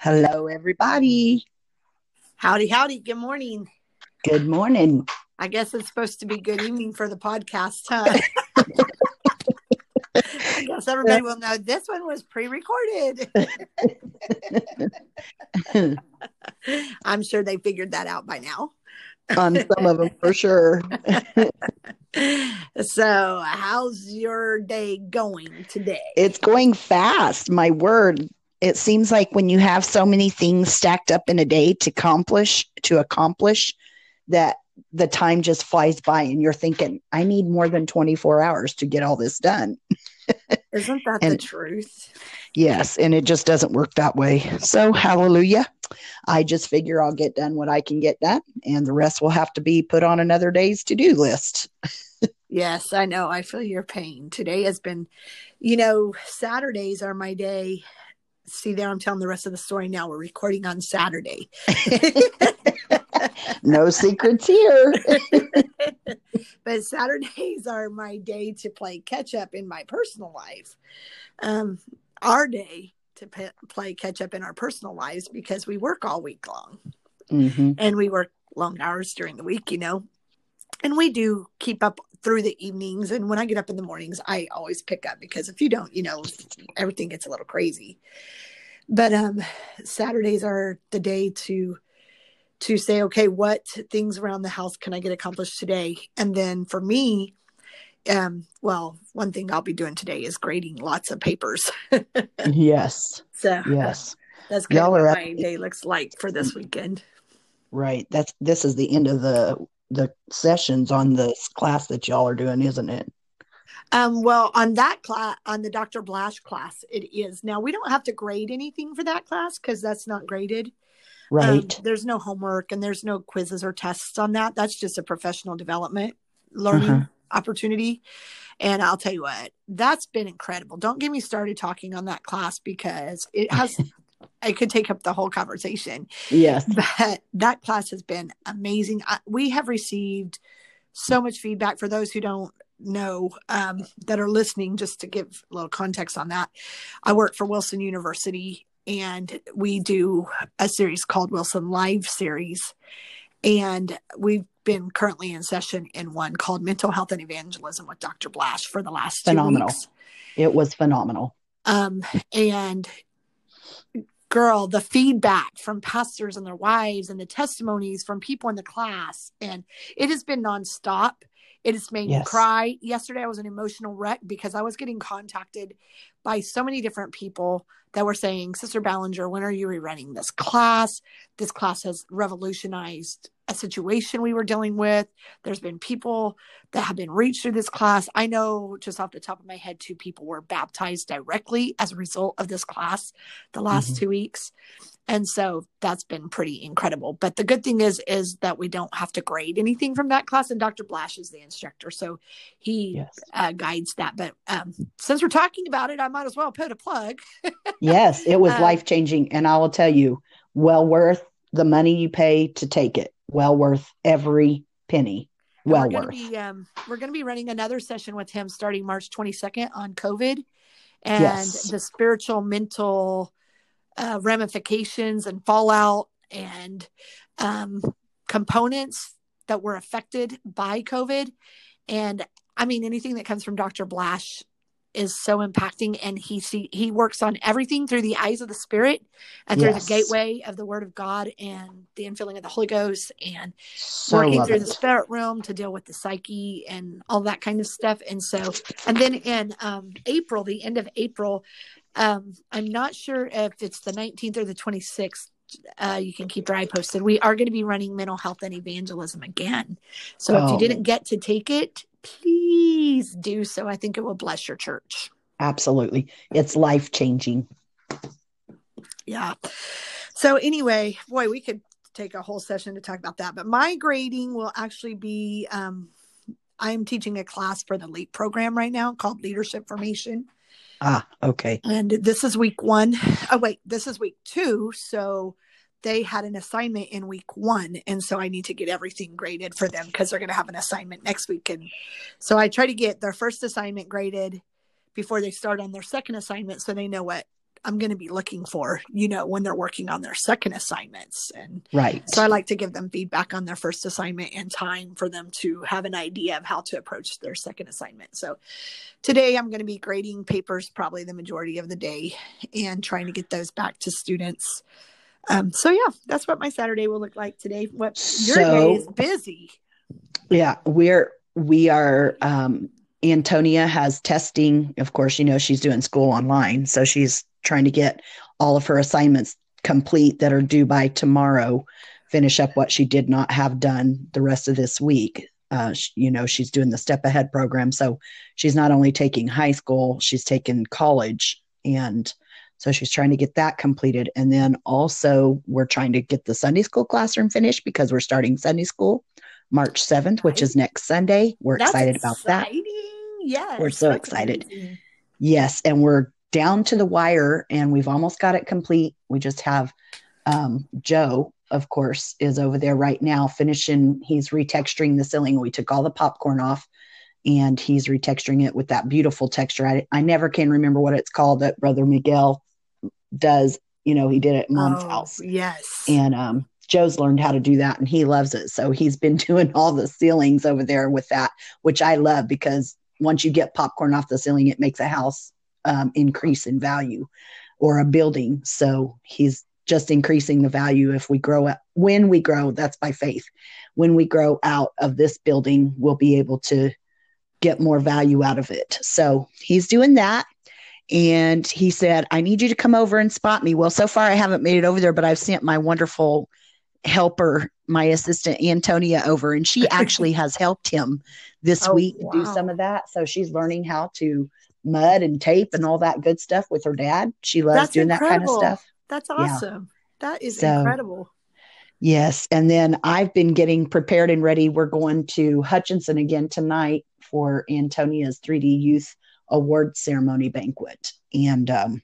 Hello, everybody. Howdy, howdy. Good morning. Good morning. I guess it's supposed to be good evening for the podcast, huh? I guess everybody will know this one was pre recorded. I'm sure they figured that out by now. On some of them, for sure. so, how's your day going today? It's going fast. My word. It seems like when you have so many things stacked up in a day to accomplish, to accomplish, that the time just flies by and you're thinking, I need more than 24 hours to get all this done. Isn't that and, the truth? Yes, and it just doesn't work that way. So, hallelujah. I just figure I'll get done what I can get done, and the rest will have to be put on another day's to do list. yes, I know. I feel your pain. Today has been, you know, Saturdays are my day. See, there, I'm telling the rest of the story now. We're recording on Saturday. no secrets here. but Saturdays are my day to play catch up in my personal life. Um, our day to p- play catch up in our personal lives because we work all week long mm-hmm. and we work long hours during the week, you know. And we do keep up through the evenings. And when I get up in the mornings, I always pick up because if you don't, you know, everything gets a little crazy. But um Saturdays are the day to to say, okay, what things around the house can I get accomplished today? And then for me, um, well, one thing I'll be doing today is grading lots of papers. yes. So yes, that's kind Y'all of what my day looks like for this weekend. Right. That's this is the end of the the sessions on this class that y'all are doing, isn't it? Um, well, on that class, on the Dr. Blash class, it is. Now we don't have to grade anything for that class because that's not graded. Right. Um, there's no homework and there's no quizzes or tests on that. That's just a professional development learning uh-huh. opportunity. And I'll tell you what, that's been incredible. Don't get me started talking on that class because it has I could take up the whole conversation. Yes. But that class has been amazing. I, we have received so much feedback for those who don't know um, that are listening, just to give a little context on that. I work for Wilson University and we do a series called Wilson Live Series. And we've been currently in session in one called Mental Health and Evangelism with Dr. Blash for the last phenomenal. Weeks. It was phenomenal. Um, and girl, the feedback from pastors and their wives and the testimonies from people in the class, and it has been nonstop. It has made yes. me cry. Yesterday, I was an emotional wreck because I was getting contacted by so many different people that were saying, Sister Ballinger, when are you rerunning this class? This class has revolutionized a situation we were dealing with. There's been people that have been reached through this class. I know just off the top of my head, two people were baptized directly as a result of this class the last mm-hmm. two weeks and so that's been pretty incredible but the good thing is is that we don't have to grade anything from that class and dr blash is the instructor so he yes. uh, guides that but um, since we're talking about it i might as well put a plug yes it was uh, life changing and i will tell you well worth the money you pay to take it well worth every penny well we're worth be, um, we're going to be running another session with him starting march 22nd on covid and yes. the spiritual mental uh, ramifications and fallout and um, components that were affected by COVID. And I mean, anything that comes from Dr. Blash is so impacting and he see he works on everything through the eyes of the spirit and through yes. the gateway of the word of god and the infilling of the holy ghost and so working through it. the spirit realm to deal with the psyche and all that kind of stuff and so and then in um, april the end of april um, I'm not sure if it's the 19th or the 26th. Uh, you can keep your eye posted. We are going to be running mental health and evangelism again. So oh. if you oh. didn't get to take it, please do so. I think it will bless your church. Absolutely. It's life changing. Yeah. So, anyway, boy, we could take a whole session to talk about that. But my grading will actually be um, I am teaching a class for the LEAP program right now called Leadership Formation. Ah, okay. And this is week one. Oh, wait, this is week two. So they had an assignment in week one. And so I need to get everything graded for them because they're going to have an assignment next week. And so I try to get their first assignment graded before they start on their second assignment so they know what I'm going to be looking for, you know, when they're working on their second assignments. And right. So I like to give them feedback on their first assignment and time for them to have an idea of how to approach their second assignment. So today I'm going to be grading papers probably the majority of the day and trying to get those back to students. Um, so yeah, that's what my Saturday will look like today. What your so, day is busy. Yeah, we're we are um Antonia has testing. Of course, you know, she's doing school online. So she's trying to get all of her assignments complete that are due by tomorrow, finish up what she did not have done the rest of this week. Uh, she, you know, she's doing the step ahead program. So she's not only taking high school, she's taking college. And so she's trying to get that completed. And then also, we're trying to get the Sunday school classroom finished because we're starting Sunday school March 7th, which is next Sunday. We're That's excited about exciting. that. Yes. We're so excited. Amazing. Yes. And we're down to the wire and we've almost got it complete. We just have um, Joe, of course, is over there right now finishing. He's retexturing the ceiling. We took all the popcorn off and he's retexturing it with that beautiful texture. I, I never can remember what it's called that Brother Miguel does. You know, he did it at mom's oh, house. Yes. And um, Joe's learned how to do that and he loves it. So he's been doing all the ceilings over there with that, which I love because once you get popcorn off the ceiling, it makes a house um, increase in value or a building. So he's just increasing the value if we grow up. When we grow, that's by faith. When we grow out of this building, we'll be able to get more value out of it. So he's doing that. And he said, I need you to come over and spot me. Well, so far I haven't made it over there, but I've sent my wonderful helper, my assistant Antonia, over, and she actually has helped him this oh, week wow. do some of that. So she's learning how to mud and tape and all that good stuff with her dad. She loves That's doing incredible. that kind of stuff. That's awesome. Yeah. That is so, incredible. Yes. And then I've been getting prepared and ready. We're going to Hutchinson again tonight for Antonia's 3D Youth Award Ceremony banquet. And um,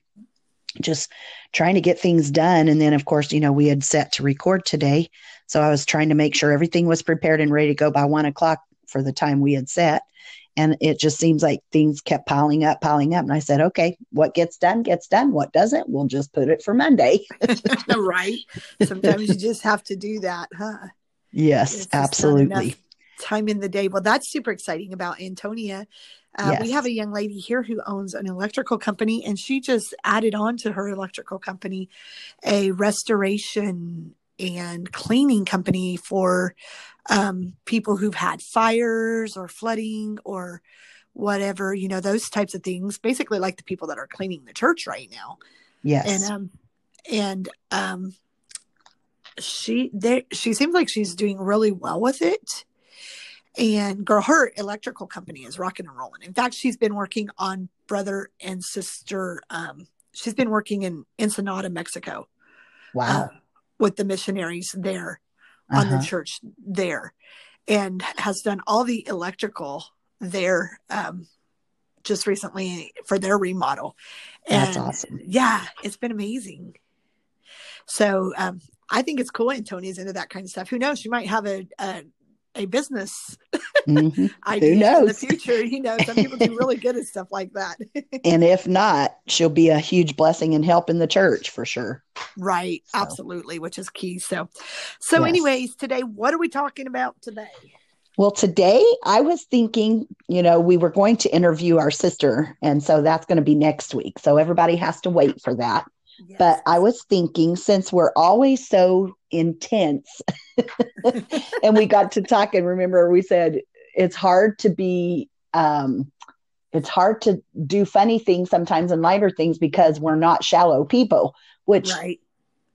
just trying to get things done. And then, of course, you know, we had set to record today. So I was trying to make sure everything was prepared and ready to go by one o'clock for the time we had set. And it just seems like things kept piling up, piling up. And I said, okay, what gets done gets done. What doesn't, we'll just put it for Monday. right. Sometimes you just have to do that, huh? Yes, absolutely. Time in the day. Well, that's super exciting about Antonia. Uh, yes. We have a young lady here who owns an electrical company, and she just added on to her electrical company a restoration and cleaning company for um, people who've had fires or flooding or whatever, you know, those types of things. Basically, like the people that are cleaning the church right now. Yes. And um, and um, she there she seems like she's doing really well with it and girl, her electrical company is rocking and rolling. In fact, she's been working on brother and sister. Um, she's been working in Ensenada, Mexico. Wow. Uh, with the missionaries there uh-huh. on the uh-huh. church there and has done all the electrical there um, just recently for their remodel. And That's awesome. Yeah, it's been amazing. So um, I think it's cool. And Tony's into that kind of stuff. Who knows? She might have a, a a business mm-hmm. idea Who knows? in the future. You know, some people do really good at stuff like that. and if not, she'll be a huge blessing and help in the church for sure. Right. So. Absolutely, which is key. So, so yes. anyways, today, what are we talking about today? Well, today I was thinking, you know, we were going to interview our sister, and so that's going to be next week. So everybody has to wait for that. But I was thinking, since we're always so intense, and we got to talk, and remember, we said it's hard to be, um, it's hard to do funny things sometimes and lighter things because we're not shallow people, which right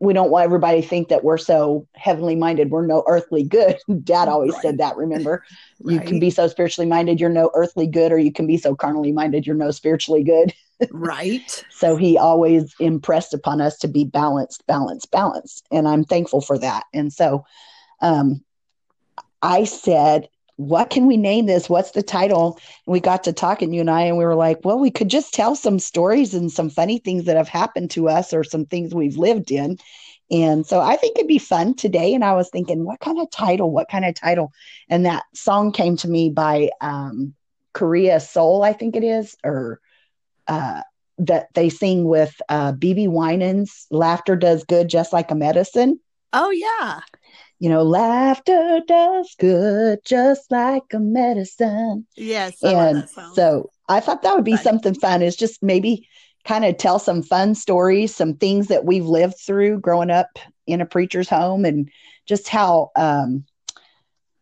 we don't want everybody to think that we're so heavenly minded. We're no earthly good. Dad always right. said that, remember? Right. You can be so spiritually minded, you're no earthly good, or you can be so carnally minded, you're no spiritually good. Right. So he always impressed upon us to be balanced, balanced, balanced. And I'm thankful for that. And so um, I said, what can we name this? What's the title? And we got to talking, you and I, and we were like, well, we could just tell some stories and some funny things that have happened to us or some things we've lived in. And so I think it'd be fun today. And I was thinking, what kind of title? What kind of title? And that song came to me by um, Korea Soul, I think it is, or uh, that they sing with uh, BeBe Winans, "Laughter Does Good, Just Like a Medicine." Oh yeah. You know, laughter does good, just like a medicine. Yes. I and so I thought that would be right. something fun. Is just maybe kind of tell some fun stories, some things that we've lived through growing up in a preacher's home, and just how um,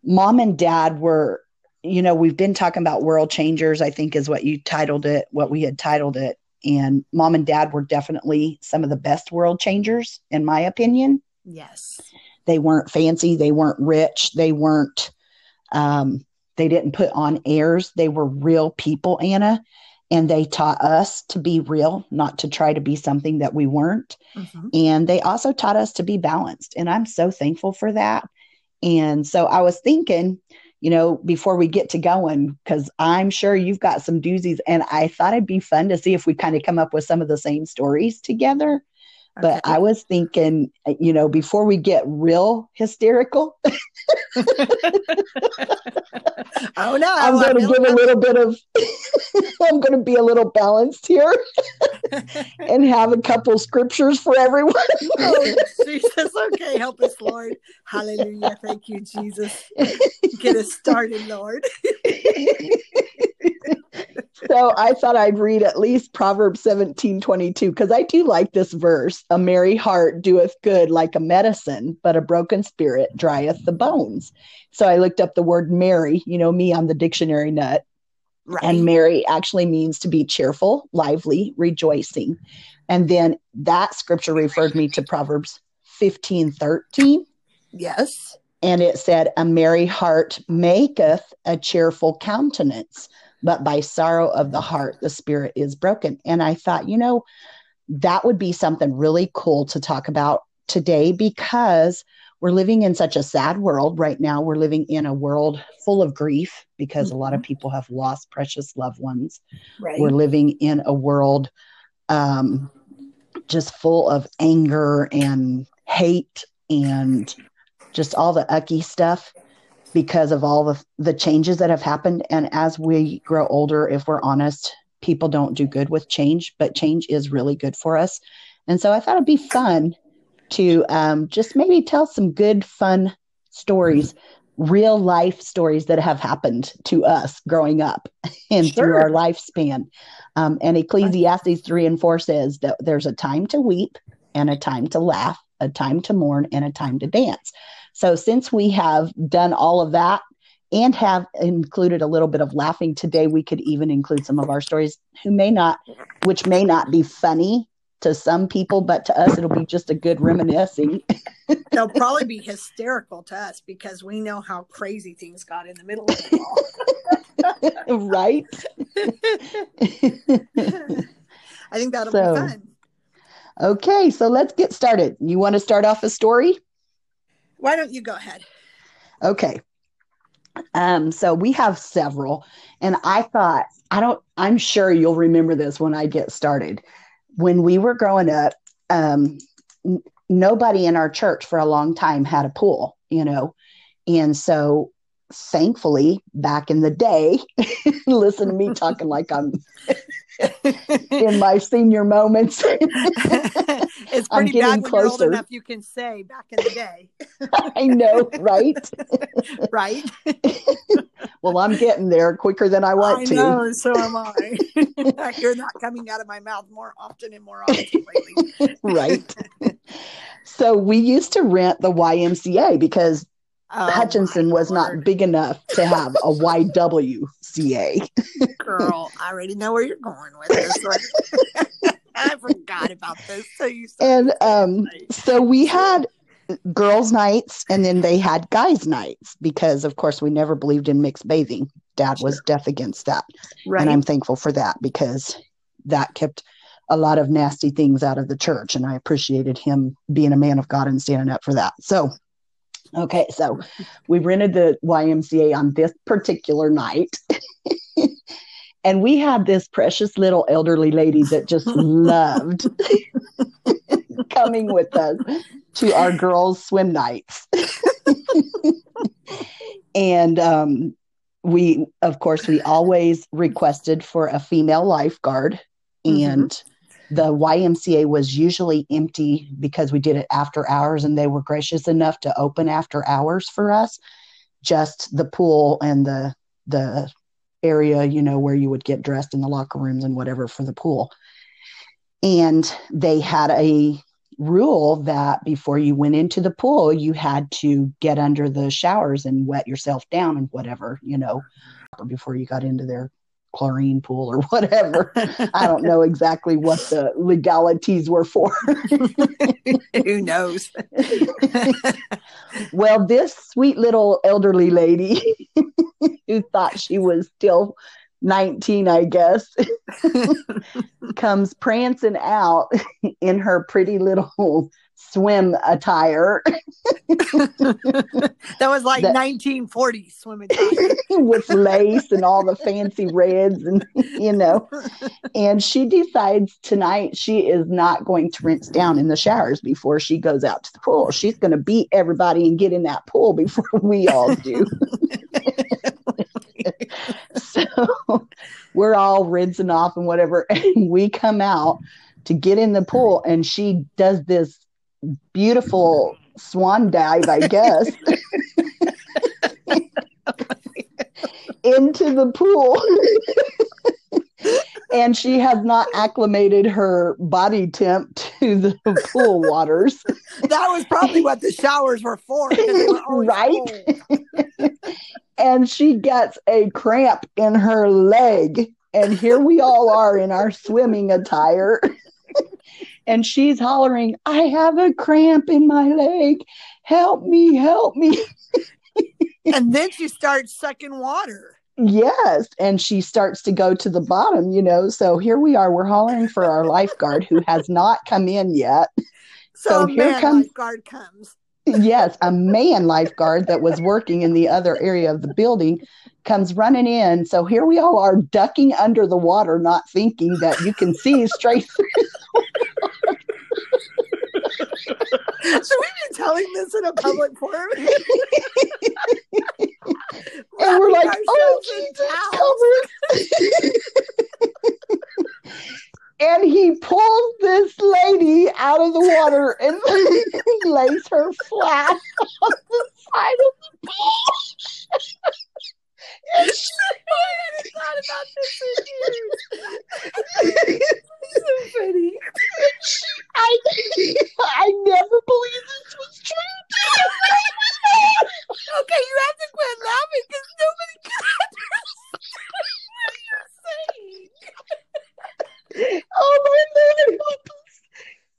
mom and dad were you know, we've been talking about world changers, I think is what you titled it, what we had titled it. And mom and dad were definitely some of the best world changers, in my opinion. Yes. They weren't fancy, they weren't rich, they weren't, um, they didn't put on airs. They were real people, Anna. And they taught us to be real, not to try to be something that we weren't. Mm-hmm. And they also taught us to be balanced. And I'm so thankful for that. And so I was thinking, you know, before we get to going, because I'm sure you've got some doozies. And I thought it'd be fun to see if we kind of come up with some of the same stories together. Okay. But I was thinking, uh, you know, before we get real hysterical, oh no, I'm going to give a little bit of, I'm going to be a little balanced here and have a couple scriptures for everyone. oh, Jesus. Okay. Help us, Lord. Hallelujah. Thank you, Jesus. Get us started, Lord so I thought I'd read at least Proverbs 17 22, because I do like this verse. A merry heart doeth good like a medicine, but a broken spirit drieth the bones. So I looked up the word merry, you know, me on the dictionary nut. Right. And merry actually means to be cheerful, lively, rejoicing. And then that scripture referred me to Proverbs 15 13. Yes. And it said, A merry heart maketh a cheerful countenance, but by sorrow of the heart, the spirit is broken. And I thought, you know, that would be something really cool to talk about today because we're living in such a sad world right now. We're living in a world full of grief because mm-hmm. a lot of mm-hmm. people have lost precious loved ones. Right. We're living in a world um, just full of anger and hate and just all the ucky stuff because of all the, the changes that have happened. And as we grow older, if we're honest, people don't do good with change, but change is really good for us. And so I thought it'd be fun to um, just maybe tell some good, fun stories, real life stories that have happened to us growing up and sure. through our lifespan. Um, and Ecclesiastes 3 and 4 says that there's a time to weep and a time to laugh, a time to mourn, and a time to dance. So, since we have done all of that and have included a little bit of laughing today, we could even include some of our stories who may not, which may not be funny to some people, but to us, it'll be just a good reminiscing. They'll probably be hysterical to us because we know how crazy things got in the middle of it all. right? I think that'll so, be fun. Okay, so let's get started. You want to start off a story? Why don't you go ahead? Okay. Um, so we have several, and I thought, I don't, I'm sure you'll remember this when I get started. When we were growing up, um, nobody in our church for a long time had a pool, you know, and so thankfully back in the day, listen to me talking like I'm in my senior moments. it's pretty bad when closer. old enough you can say back in the day. I know, right? right. well, I'm getting there quicker than I want to. I to. Know, so am I. you're not coming out of my mouth more often and more often lately. right. So we used to rent the YMCA because Oh, Hutchinson was Lord. not big enough to have a YWCA. Girl, I already know where you're going with this. I forgot about this. So you and um, so we had girls' nights, and then they had guys' nights because, of course, we never believed in mixed bathing. Dad sure. was deaf against that, right. and I'm thankful for that because that kept a lot of nasty things out of the church, and I appreciated him being a man of God and standing up for that. So Okay, so we rented the YMCA on this particular night. and we had this precious little elderly lady that just loved coming with us to our girls' swim nights. and um, we, of course, we always requested for a female lifeguard mm-hmm. and the YMCA was usually empty because we did it after hours and they were gracious enough to open after hours for us. Just the pool and the the area you know where you would get dressed in the locker rooms and whatever for the pool. And they had a rule that before you went into the pool you had to get under the showers and wet yourself down and whatever you know before you got into their chlorine pool or whatever. I don't know exactly what the legalities were for. Who knows? well, this sweet little elderly lady who thought she was still 19, I guess, comes prancing out in her pretty little swim attire. that was like that, 1940 swim attire with lace and all the fancy reds and you know. And she decides tonight she is not going to rinse down in the showers before she goes out to the pool. She's going to beat everybody and get in that pool before we all do. so we're all rinsing off and whatever and we come out to get in the pool and she does this beautiful swan dive, I guess, into the pool. and she has not acclimated her body temp to the pool waters. That was probably what the showers were for. Were right? and she gets a cramp in her leg. And here we all are in our swimming attire and she's hollering, I have a cramp in my leg. Help me, help me. and then she starts sucking water. Yes. And she starts to go to the bottom, you know. So here we are. We're hollering for our lifeguard who has not come in yet. So, so here comes lifeguard comes. yes, a man lifeguard that was working in the other area of the building comes running in. So here we all are ducking under the water, not thinking that you can see straight through Should we be telling this in a public forum? and we're like, oh, Jesus, and he pulls this lady out of the water and lays her flat on the side of the beach. I hadn't thought about this in years. so funny. I I never believed this was true. okay, you have to quit laughing because nobody can understand what are you're saying. Oh my lord!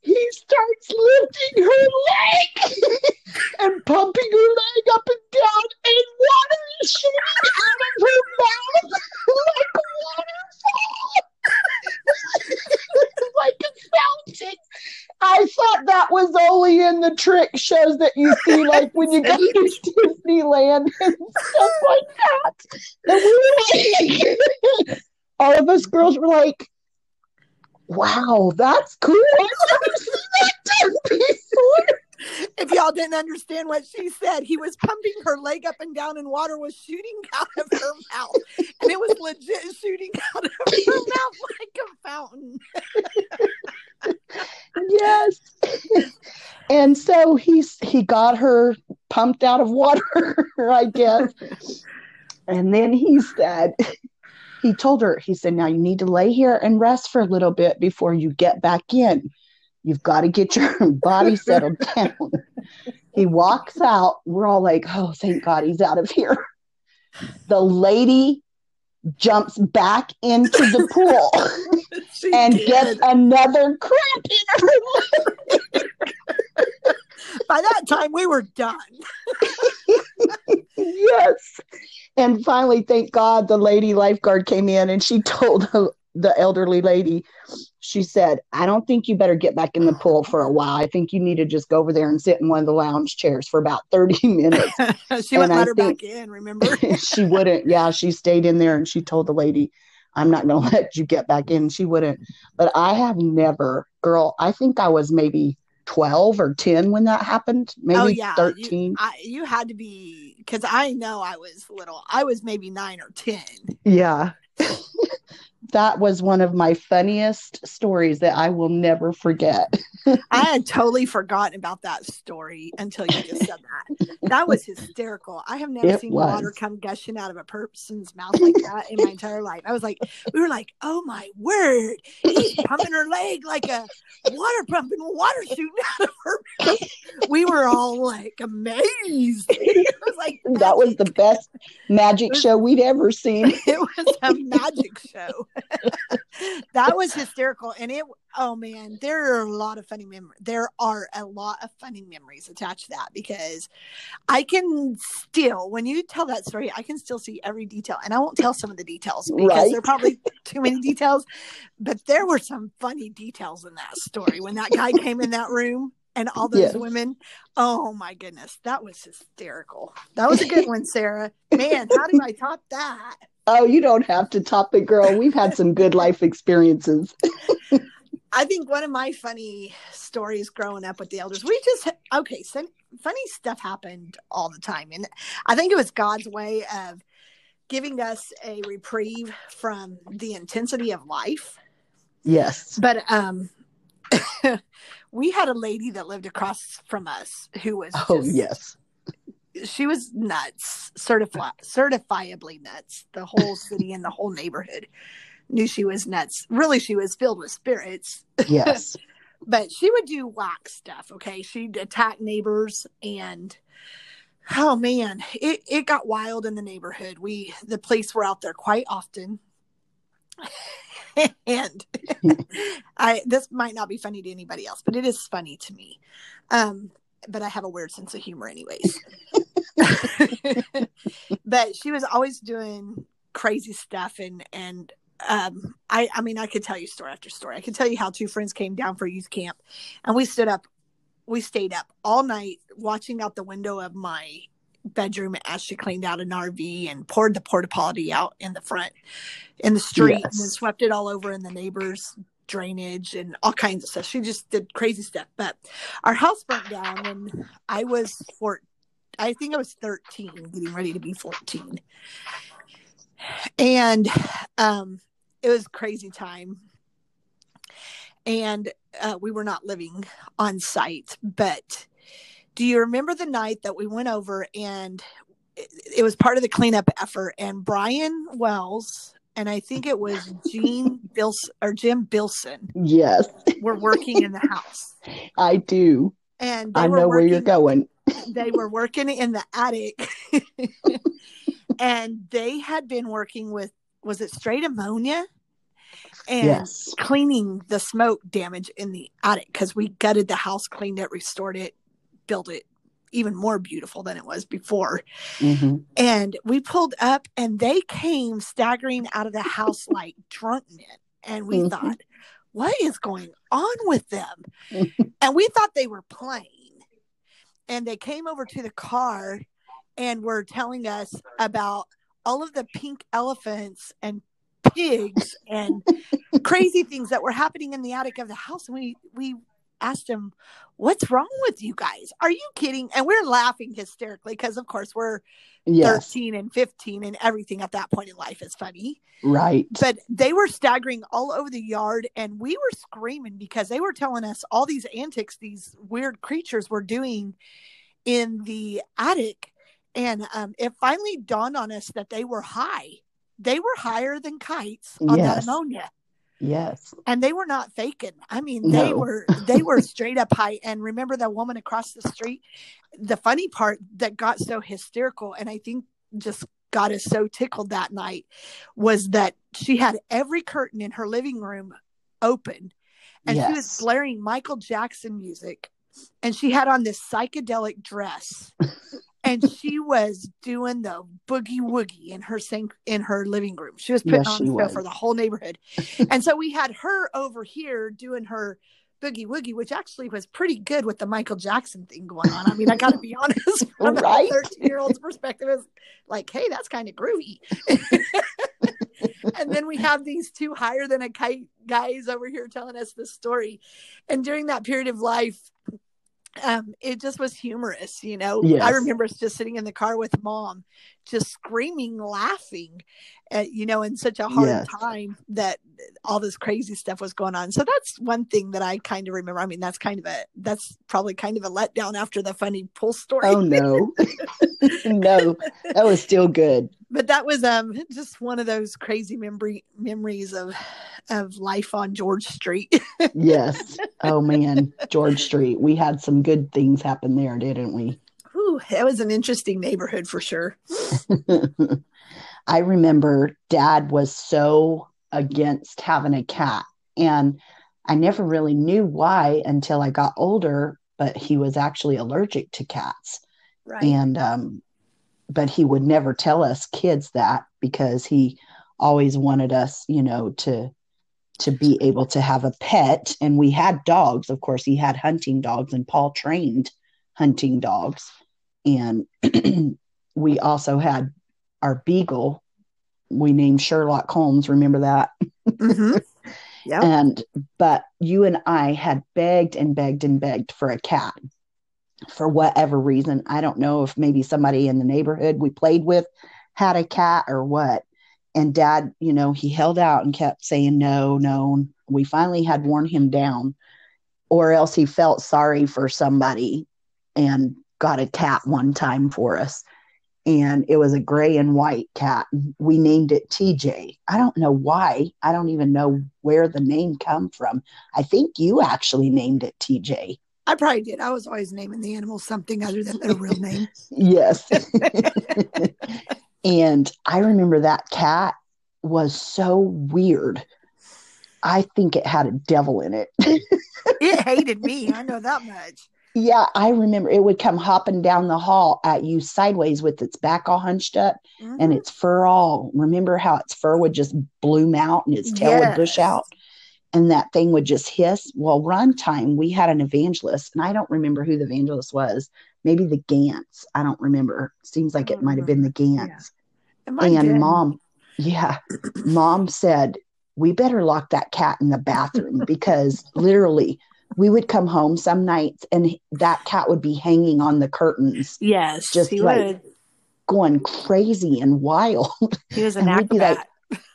He starts lifting her leg and pumping her leg up and down, and water is shooting out of her mouth like a waterfall. like a fountain. I thought that was only in the trick shows that you see, like when you go to Disneyland and stuff like that. And we were like, all of us girls were like, wow, that's cool. I've never seen that done before if y'all didn't understand what she said, he was pumping her leg up and down, and water was shooting out of her mouth, and it was legit shooting out of her mouth like a fountain. yes, and so he's he got her pumped out of water, I guess, and then he said. He told her, he said, now you need to lay here and rest for a little bit before you get back in You've got to get your body settled down. he walks out. We're all like, oh, thank God he's out of here. The lady jumps back into the pool and did. gets another cramp in her By that time, we were done. yes. And finally, thank God, the lady lifeguard came in and she told the elderly lady, she said, I don't think you better get back in the pool for a while. I think you need to just go over there and sit in one of the lounge chairs for about 30 minutes. she wouldn't let her back in, remember? she wouldn't. Yeah, she stayed in there and she told the lady, I'm not going to let you get back in. She wouldn't. But I have never, girl, I think I was maybe 12 or 10 when that happened. Oh, maybe oh, yeah. 13. You, I, you had to be, because I know I was little. I was maybe nine or 10. Yeah. that was one of my funniest stories that I will never forget. I had totally forgotten about that story until you just said that. That was hysterical. I have never It seen was. water come gushing out of a person's mouth like that in my entire life. I was like, we were like, oh my word, he's pumping her leg like a water pump and water shooting out of her mouth. We were all like amazed. It was like that was the best magic show we'd ever seen. it was a magic show. that was hysterical. And it, oh man, there are a lot of funny memories. There are a lot of funny memories attached to that because I can still, when you tell that story, I can still see every detail. And I won't tell some of the details because Right. there are probably too many details, but there were some funny details in that story when that guy came in that room. And all those Yes. women, oh my goodness, that was hysterical. That was a good one, Sarah. Man, how did I top that? Oh, you don't have to top it, girl. We've had some good life experiences. I think one of my funny stories growing up with the elders, we just okay, so funny stuff happened all the time, and I think it was God's way of giving us a reprieve from the intensity of life. Yes. But um, we had a lady that lived across from us who was Oh, just- yes. She was nuts, certified, certifiably nuts. The whole city and the whole neighborhood knew she was nuts. Really, she was filled with spirits. Yes. but she would do whack stuff okay she'd attack neighbors and oh man it, it got wild in the neighborhood we the police were out there quite often and i this might not be funny to anybody else but it is funny to me um but i have a weird sense of humor anyways but she was always doing crazy stuff and and um i i mean i could tell you story after story. I could tell you how two friends came down for youth camp and we stood up we stayed up all night watching out the window of my bedroom as she cleaned out an rv and poured the porta potty out in the front in the street and then swept it all over in the neighbors drainage and all kinds of stuff. She just did crazy stuff. But our house burnt down when i was four i think i was 13 getting ready to be 14 and um it was crazy time and uh, we were not living on site but do you remember the night that we went over and it, it was part of the cleanup effort and brian wells and i think it was gene bilson or jim bilson Yes. were working in the house I do. And I know where you're going. they were working in the attic and they had been working with was it straight ammonia and Yes. cleaning the smoke damage in the attic because we gutted the house cleaned it restored it built it even more beautiful than it was before hmm and we pulled up and they came staggering out of the house like drunk men and we Mhm. thought what is going on with them? And we thought they were playing. And they came over to the car and were telling us about all of the pink elephants and pigs and crazy things that were happening in the attic of the house. And we we asked them what's wrong with you guys are you kidding and we're laughing hysterically because of course we're Yes. 13 and 15 and everything at that point in life is funny Right. but they were staggering all over the yard and we were screaming because they were telling us all these antics these weird creatures were doing in the attic and um, it finally dawned on us that they were high they were higher than kites on that Yes. ammonia Yes. and they were not faking i mean they No. were they were straight up high and remember that woman across the street the funny part that got so hysterical and i think just got us so tickled that night was that she had every curtain in her living room open and she was Yes. blaring michael jackson music and she had on this psychedelic dress and she was doing the boogie woogie in her sink in her living room. She was putting Yes, on show for the whole neighborhood. and so we had her over here doing her boogie woogie, which actually was pretty good with the Michael Jackson thing going on. I mean, I got to be honest, from Right. a 13 year old's perspective, it's like, hey, that's kind of groovy. and then we have these two higher than a kite guys over here telling us this story. And during that period of life, um, it just was humorous, you know. Yes. I remember just sitting in the car with mom, just screaming, laughing. uh, you know, in such a hard yes. time that all this crazy stuff was going on. So that's one thing that I kind of remember. I mean, that's kind of a that's probably kind of a letdown after the funny pull story. Oh no, no, that was still good. But that was um just one of those crazy memory memories of of life on George Street. yes. Oh man, George Street. We had some good things happen there, didn't we? That was an interesting neighborhood for sure. I remember dad was so against having a cat. And I never really knew why until I got older, but he was actually allergic to cats. Right. And, um, but he would never tell us kids that because he always wanted us, you know, to, to be able to have a pet. And we had dogs. Of course, he had hunting dogs, and Paul trained hunting dogs. And we also had our beagle we named Sherlock Holmes. Remember that? Mm-hmm. Yeah. and but you and I had begged and begged and begged for a cat for whatever reason. I don't know if maybe somebody in the neighborhood we played with had a cat or what. And dad, you know, he held out and kept saying no, no. We finally had worn him down, or else he felt sorry for somebody and got a cat one time for us and it was a gray and white cat. We named it TJ. I don't know why. I don't even know where the name come from. I think you actually named it TJ. I probably did. I was always naming the animals something other than their real name. yes. and I remember that cat was so weird. I think it had a devil in it. it hated me. I know that much. Yeah, I remember it would come hopping down the hall at you sideways with its back all hunched up mm-hmm. and its fur all. Remember how its fur would just bloom out and its tail yes. would bush out? And that thing would just hiss. Well, run time, we had an evangelist, and I don't remember who the evangelist was. Maybe the Gants. I don't remember. Seems like it might have been the Gants. Yeah. And mom, yeah, mom said, we better lock that cat in the bathroom because literally we would come home some nights and that cat would be hanging on the curtains. Yes, just like would. going crazy and wild. He was an acrobat. Like,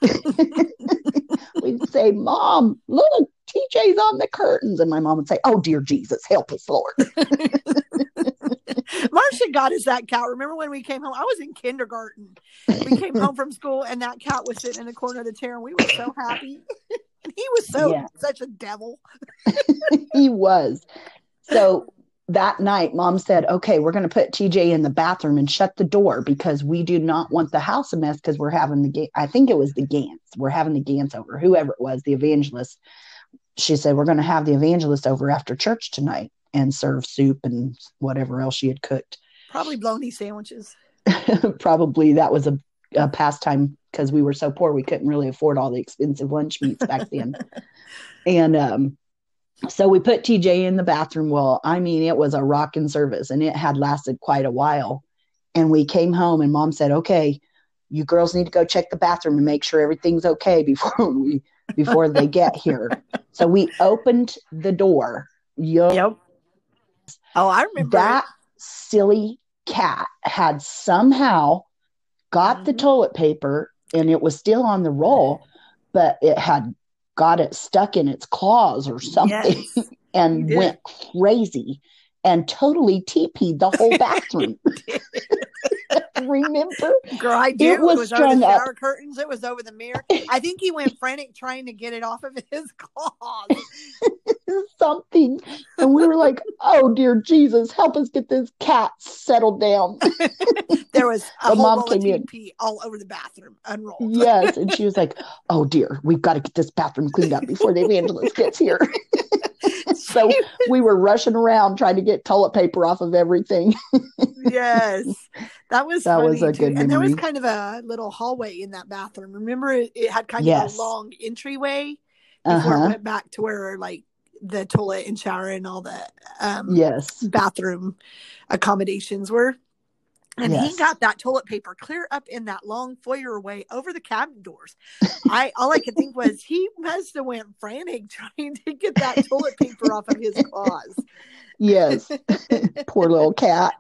we'd say, "Mom, look, TJ's on the curtains," and my mom would say, "Oh dear Jesus, help us, Lord." Marcia got us that cat. Remember when we came home? I was in kindergarten. We came home from school and that cat was sitting in the corner of the chair, and we were so happy. he was so yeah. such a devil. he was. So that night, mom said, Okay, we're going to put TJ in the bathroom and shut the door because we do not want the house a mess because we're having the, I think it was the Gants. We're having the Gants over, whoever it was, the evangelist. She said, We're going to have the evangelist over after church tonight and serve soup and whatever else she had cooked. Probably bologna sandwiches. Probably that was a, a pastime because we were so poor we couldn't really afford all the expensive lunch meats back then. and um, so we put TJ in the bathroom. Well, I mean, it was a rocking service and it had lasted quite a while. And we came home and mom said, okay, you girls need to go check the bathroom and make sure everything's okay before we before they get here. So we opened the door. Yep. Oh, I remember that silly cat had somehow got mm-hmm. the toilet paper and it was still on the roll, but it had got it stuck in its claws or something yes, and went crazy and totally teepeed the whole bathroom. Remember? Girl, I do. It was, it was over the shower up. curtains. It was over the mirror. I think he went frantic trying to get it off of his claws. Something. And we were like, oh, dear Jesus, help us get this cat settled down. there was a the whole mom came in. all over the bathroom, unrolled. yes. And she was like, oh, dear, we've got to get this bathroom cleaned up before the evangelist gets here. so we were rushing around trying to get toilet paper off of everything. yes, that was that was a too. good. Memory. And there was kind of a little hallway in that bathroom. Remember, it, it had kind yes. of a long entryway before uh-huh. it went back to where like the toilet and shower and all the um, yes bathroom accommodations were. And yes. he got that toilet paper clear up in that long foyer way over the cabin doors. I all I could think was he must have went frantic trying to get that toilet paper off of his claws. Yes. Poor little cat.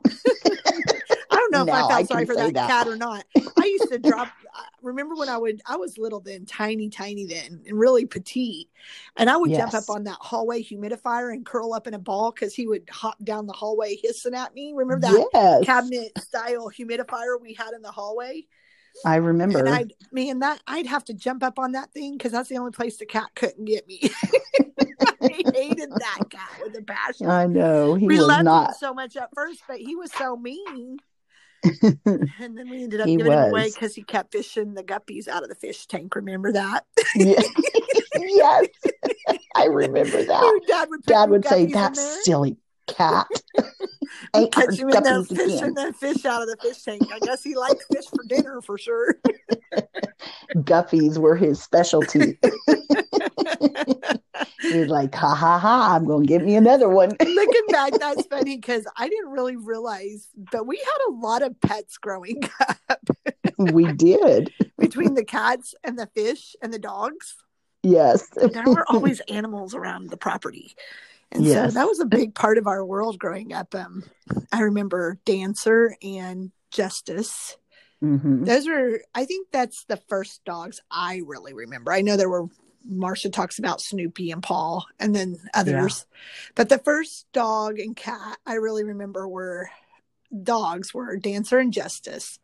I know if I I felt sorry for that, that. cat or not. I used to drop. I uh, remember when I would? I was little then, tiny, tiny then, and really petite, and I would jump up on that hallway humidifier and curl up in a ball because he would hop down the hallway hissing at me. Remember that yes, cabinet style humidifier we had in the hallway? I remember. And I'd man, that I'd have to jump up on that thing because that's the only place the cat couldn't get me. I hated that cat with a passion. I know he we was loved him not. so much at first, but he was so mean. And then we ended up He giving him away because he kept fishing the guppies out of the fish tank. Remember that? Yeah. yes, I remember that. Dad would, Dad would say, "That silly cat." Ain't catch him in fishing again. the fish out of the fish tank. I guess he liked fish for dinner for sure. Guppies were his specialty. He was like, "Ha ha ha! I'm gonna get me another one." Looking back, that's funny because I didn't really realize, but we had a lot of pets growing up we did. between the cats and the fish and the dogs. Yes. There were always animals around the property. And Yes. so that was a big part of our world growing up. Um, I remember Dancer and Justice. hmm Those were, I think that's the first dogs I really remember. I know there were, Marcia talks about Snoopy and Paul and then others. But the first dog and cat I really remember were dogs were Dancer and Justice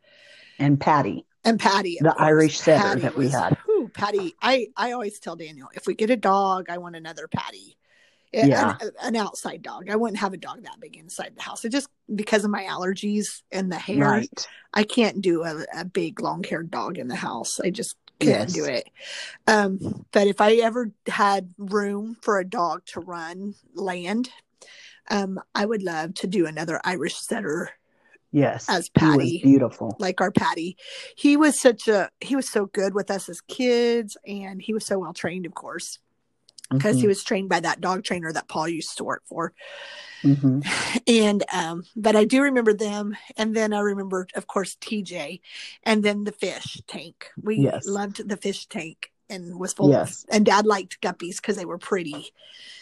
And Patty. and Patty. The course. Irish setter Patty that we was- had. Patty, I, I always tell Daniel, if we get a dog, I want another Patty. Yeah, Yeah. An, an outside dog. I wouldn't have a dog that big inside the house. It just because of my allergies and the hair. Right. I can't do a, a big long haired dog in the house. I just couldn't Yes. do it. Um, but if I ever had room for a dog to run land, um, I would love to do another Irish setter Yes. as He was Patty beautiful. like our Patty. He was such a he was so good with us as kids, and he was so well trained, of course, because he Mhm. was trained by that dog trainer that Paul used to work for. Mhm. And um, but I do remember them, and then I remember, of course, TJ, and then the fish tank. We Yes. loved the fish tank and was full Yes. of, and Dad liked guppies because they were pretty.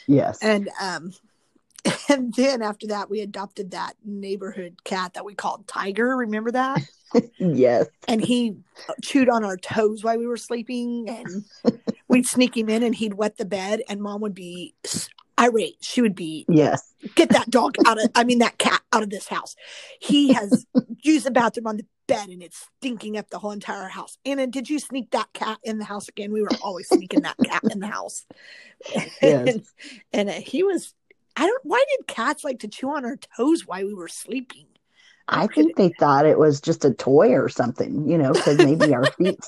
Yes. And um, and then after that, we adopted that neighborhood cat that we called Tiger. Remember that? yes. and he chewed on our toes while we were sleeping and we'd sneak him in and he'd wet the bed and mom would be irate. She would be Yes. get that dog out of i mean that cat out of this house. He has used the bathroom on the bed and it's stinking up the whole entire house. Anna did you sneak that cat in the house again? We were always sneaking that cat in the house. Yes. and, and uh, he was i don't why did cats like to chew on our toes while we were sleeping I think they thought it was just a toy or something, you know, because maybe our feet,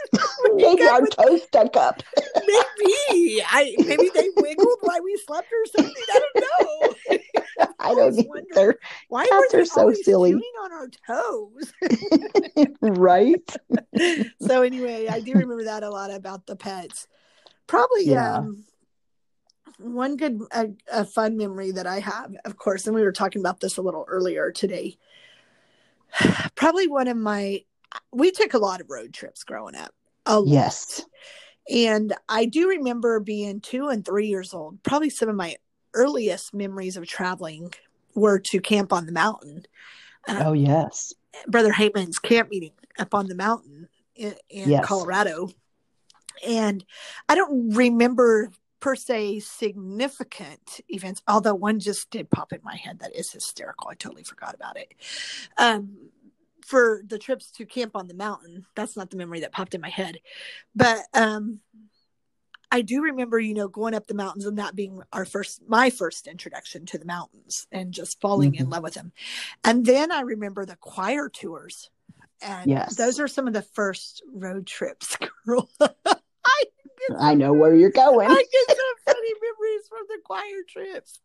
maybe our toes stuck up. maybe I maybe they wiggled while we slept or something. I don't know. I don't either. Why Cats were they are so silly. on our toes? right? so anyway, I do remember that a lot about the pets. Probably Yeah. um one good a, a fun memory that I have, of course, and we were talking about this a little earlier today. Probably one of my we took a lot of road trips growing up. A lot. Yes. And I do remember being two and three years old. Probably some of my earliest memories of traveling were to camp on the mountain. Uh, Oh, yes. Brother Heyman's camp meeting up on the mountain in, in Yes. Colorado. And I don't remember per se significant events, although one just did pop in my head that is hysterical. I totally forgot about it. Um, for the trips to camp on the mountain, that's not the memory that popped in my head. But um, I do remember, you know, going up the mountains and that being our first, my first introduction to the mountains and just falling in Mhm. love with them. And then I remember the choir tours. And Yes. those are some of the first road trips. Girl. I, know where you're going. I get some funny memories from the choir trips.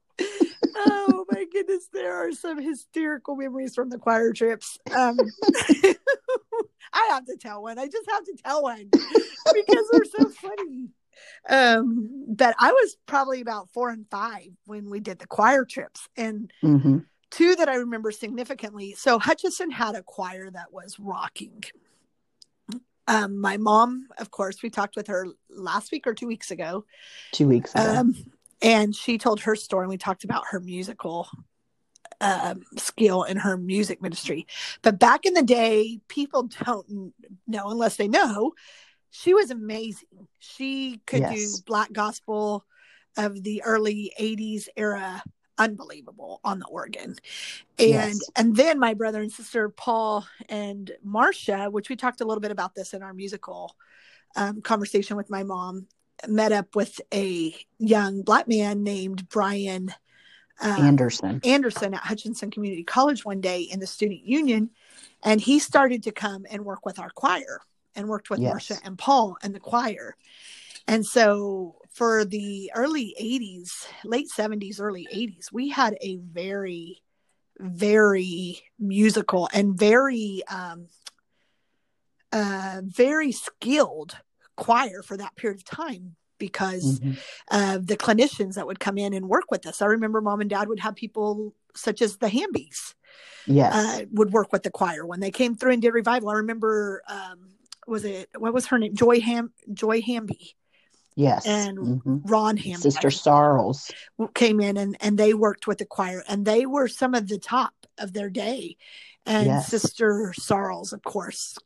Oh my goodness, there are some hysterical memories from the choir trips. Um, I have to tell one. I just have to tell one because they're so funny. Um, but I was probably about four and five when we did the choir trips, and hmm two that I remember significantly. So Hutchinson had a choir that was rocking. Um, my mom, of course, we talked with her last week or two weeks ago. Two weeks ago. Um, and she told her story and we talked about her musical um, skill in her music ministry. But back in the day, people don't know unless they know. She was amazing. She could yes. do black gospel of the early 80s era unbelievable on the organ. And yes. and then my brother and sister Paul and Marcia, which we talked a little bit about this in our musical um, conversation with my mom, met up with a young black man named Brian um, Anderson. Anderson at Hutchinson Community College one day in the student union, and he started to come and work with our choir and worked with yes. Marcia and Paul and the choir. And so for the early 80s, late 70s, early 80s, we had a very, very musical and very, um, uh, very skilled choir for that period of time because mm-hmm. of the clinicians that would come in and work with us. I remember mom and dad would have people such as the Hambys. Yes. Uh, would work with the choir when they came through and did revival. I remember, um, was it, what was her name? Joy Ham, Joy Hamby. Yes. And mm-hmm. Ron Hamby. Sister Sarles came in and, and they worked with the choir and they were some of the top of their day. And yes. Sister Sarles, of course,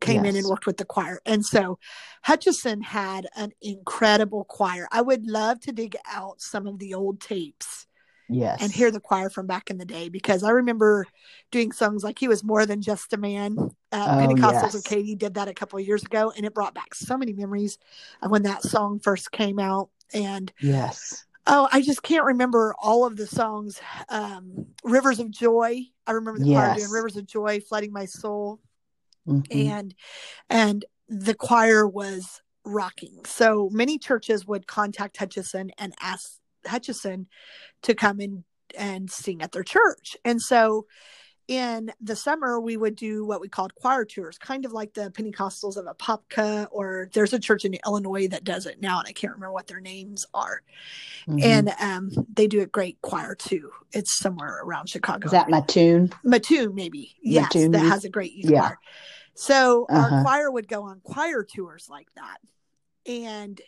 came yes. in and worked with the choir. And so Hutchinson had an incredible choir. I would love to dig out some of the old tapes. Yes. And hear the choir from back in the day because I remember doing songs like He Was More Than Just a Man. Uh, oh, Pentecostals yes. Katy did that a couple of years ago, and it brought back so many memories of when that song first came out. And yes, oh, I just can't remember all of the songs. Um, Rivers of Joy. I remember the yes. choir doing Rivers of Joy, flooding my soul mm-hmm. and and the choir was rocking. So many churches would contact Hutchinson and ask Hutchinson to come in and sing at their church. And so in the summer, we would do what we called choir tours, kind of like the Pentecostals of Apopka, or there's a church in Illinois that does it now, and I can't remember what their names are. Mm-hmm. And um, they do a great choir too. It's somewhere around Chicago. Is that Mattoon? Mattoon, maybe. Yes, Mattoon. that has a great youth yeah. choir. So uh-huh. our choir would go on choir tours like that. And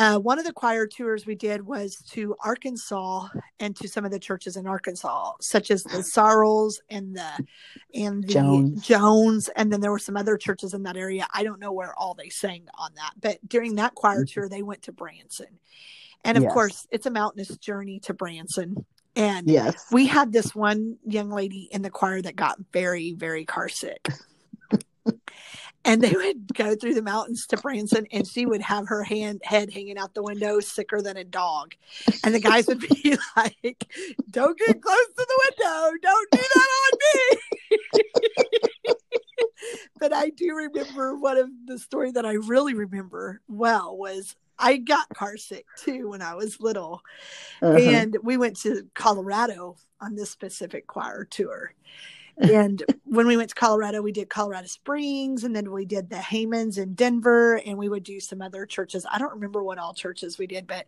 uh, one of the choir tours we did was to Arkansas and to some of the churches in Arkansas, such as the Sorrels and the and the Jones. Jones, and then there were some other churches in that area. I don't know where all they sang on that, but during that choir mm-hmm. tour, they went to Branson, and of yes. course, it's a mountainous journey to Branson. And yes. we had this one young lady in the choir that got very, very car sick and they would go through the mountains to Branson and she would have her hand head hanging out the window sicker than a dog. And the guys would be like, Don't get close to the window, don't do that on me. but I do remember one of the story that I really remember well was I got car sick too when I was little. Uh-huh. And we went to Colorado on this specific choir tour and when we went to Colorado, we did Colorado Springs and then we did the Haymans in Denver and we would do some other churches. I don't remember what all churches we did, but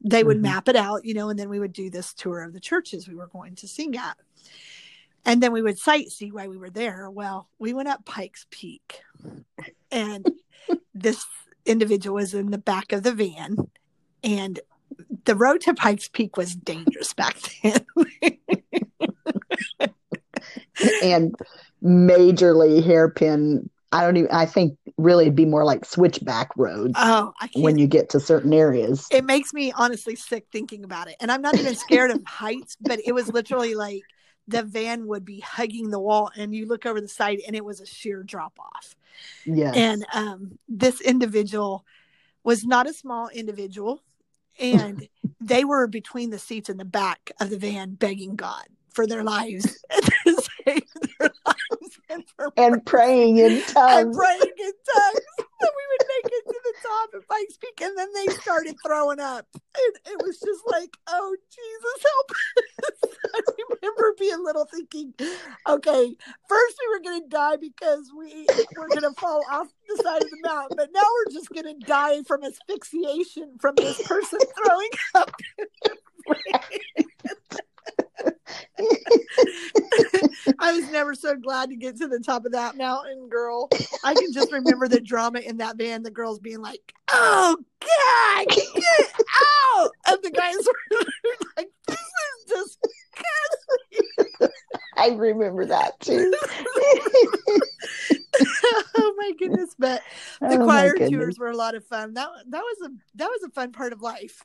they would mm-hmm. map it out, you know, and then we would do this tour of the churches we were going to sing at. And then we would sightsee while we were there. Well, we went up Pikes Peak and this individual was in the back of the van and the road to Pikes Peak was dangerous back then. and majorly hairpin. I don't even. I think really it'd be more like switchback roads. Oh, when you get to certain areas, it makes me honestly sick thinking about it. And I'm not even scared of heights, but it was literally like the van would be hugging the wall, and you look over the side, and it was a sheer drop off. Yeah. And um, this individual was not a small individual, and they were between the seats in the back of the van begging God for their lives and their lives and, and praying in tongues. And praying in tongues. and we would make it to the top of Pikes Peak and then they started throwing up. And it was just like, oh Jesus help us. I remember being little thinking, okay, first we were gonna die because we were gonna fall off the side of the mountain, but now we're just gonna die from asphyxiation from this person throwing up. I was never so glad to get to the top of that mountain, girl. I can just remember the drama in that van, the girls being like, Oh God, get out! And the guys were like, This is disgusting. I remember that too. oh my goodness! But the Oh, choir tours were a lot of fun. That that was a that was a fun part of life.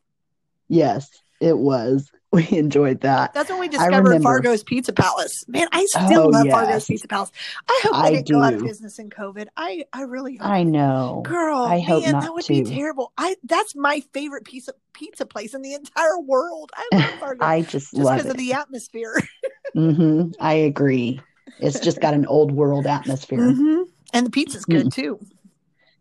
Yes, it was. We enjoyed that. That's when we discovered. Fargo's Pizza Palace. Man, I still Oh, love yes. Fargo's Pizza Palace. I hope I they didn't go out of business in COVID. I I really hope. I know. Girl, I hope man, not that would be terrible. I that's my favorite pizza pizza place in the entire world. I love Fargo I just just love because it. of the atmosphere. mm-hmm. I agree. It's just got an old world atmosphere. Mhm. And the pizza's good Mm. too.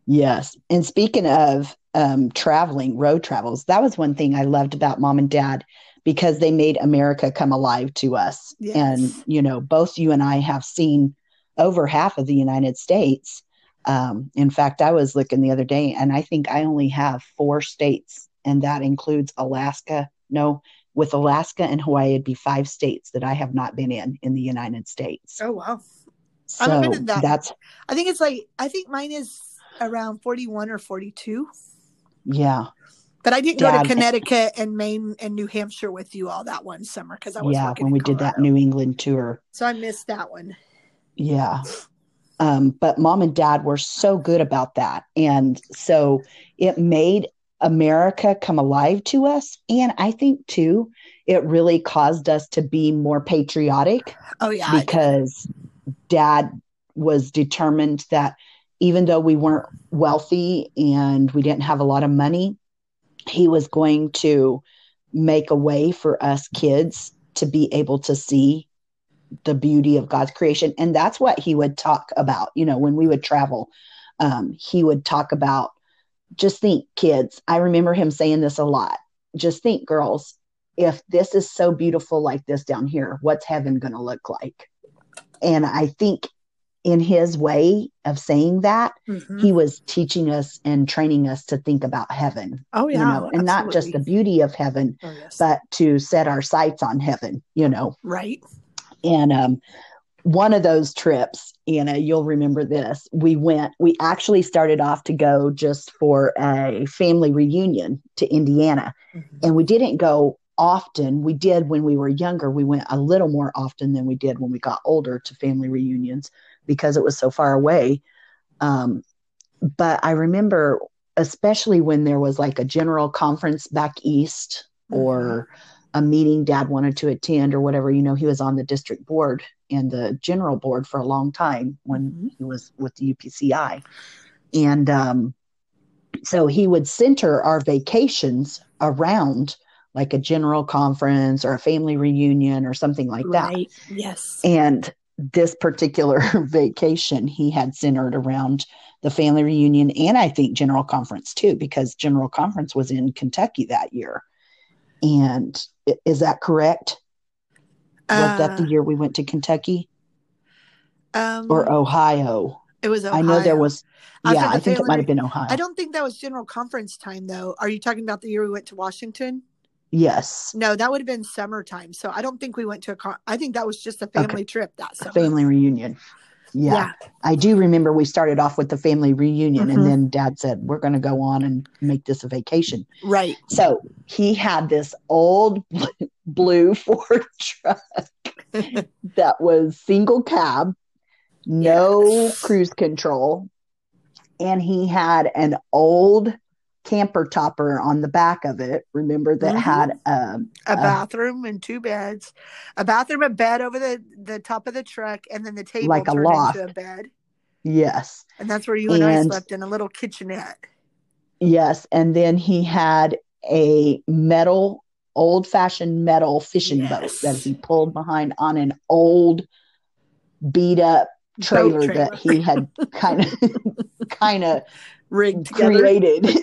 Yes. And speaking of um, traveling, road travels, that was one thing I loved about mom and dad because they made America come alive to us. Yes. And, you know, both you and I have seen over half of the United States. Um, in fact, I was looking the other day and I think I only have four states, and that includes Alaska. No, with Alaska and Hawaii, it'd be five states that I have not been in in the United States. Oh wow. So I haven't been in that. that's, I think it's like I think mine is around 41 or 42. yeah. But I didn't go to Connecticut and Maine and New Hampshire with you all that one summer because I was yeah, when we did that New England tour. So I missed that one. Yeah. Um, but mom and dad were so good about that. And so it made America come alive to us. And I think, too, it really caused us to be more patriotic Oh yeah. Because dad was determined that even though we weren't wealthy and we didn't have a lot of money, he was going to make a way for us kids to be able to see the beauty of God's creation. And that's what he would talk about, you know, when we would travel. Um, he would talk about just think, kids. I remember him saying this a lot. Just think, girls, if this is so beautiful like this down here, what's heaven going to look like? And I think in his way of saying that, Mhm. he was teaching us and training us to think about heaven, Oh yeah. you know, and not just the beauty of heaven, Oh, yes. but to set our sights on heaven, you know. right. And um, one of those trips, Anna, you'll remember this. We went, we actually started off to go just for a family reunion to Indiana. Mhm. And we didn't go often. We did when we were younger. We went a little more often than we did when we got older to family reunions because it was so far away. Um, but I remember, especially when there was like a general conference back east or a meeting dad wanted to attend or whatever, you know, he was on the district board and the general board for a long time when Mhm. he was with the UPCI. And um, so he would center our vacations around like a general conference or a family reunion or something like that. Yes. And this particular vacation he had centered around the family reunion and I think general conference too, because general conference was in Kentucky that year. And is that correct? was that the Uh, year we went to Kentucky um, or Ohio? it was Ohio. I know there was, After yeah, the I think it might have been Ohio. I don't think that was general conference time though. Are you talking about the year we went to Washington? Yes, No, that would have been summertime. So I don't think we went to a car. I think that was just a family trip that a summer. family reunion. Yeah, I do remember we started off with the family reunion Mhm. and then dad said, We're going to go on and make this a vacation. Right. So he had this old blue Ford truck that was single cab, no Yes. cruise control, and he had an old camper topper on the back of it. Remember that Mhm. had um, a Uh, bathroom and two beds, a bathroom, a bed over the the top of the truck, and then the table Like a turned loft. into a bed. yes, And that's where you and, I slept in a little kitchenette. yes, and then he had a metal, old fashioned metal fishing boat that he pulled behind on an old beat up trailer, trailer. that he had kind of kind of Rigged together. created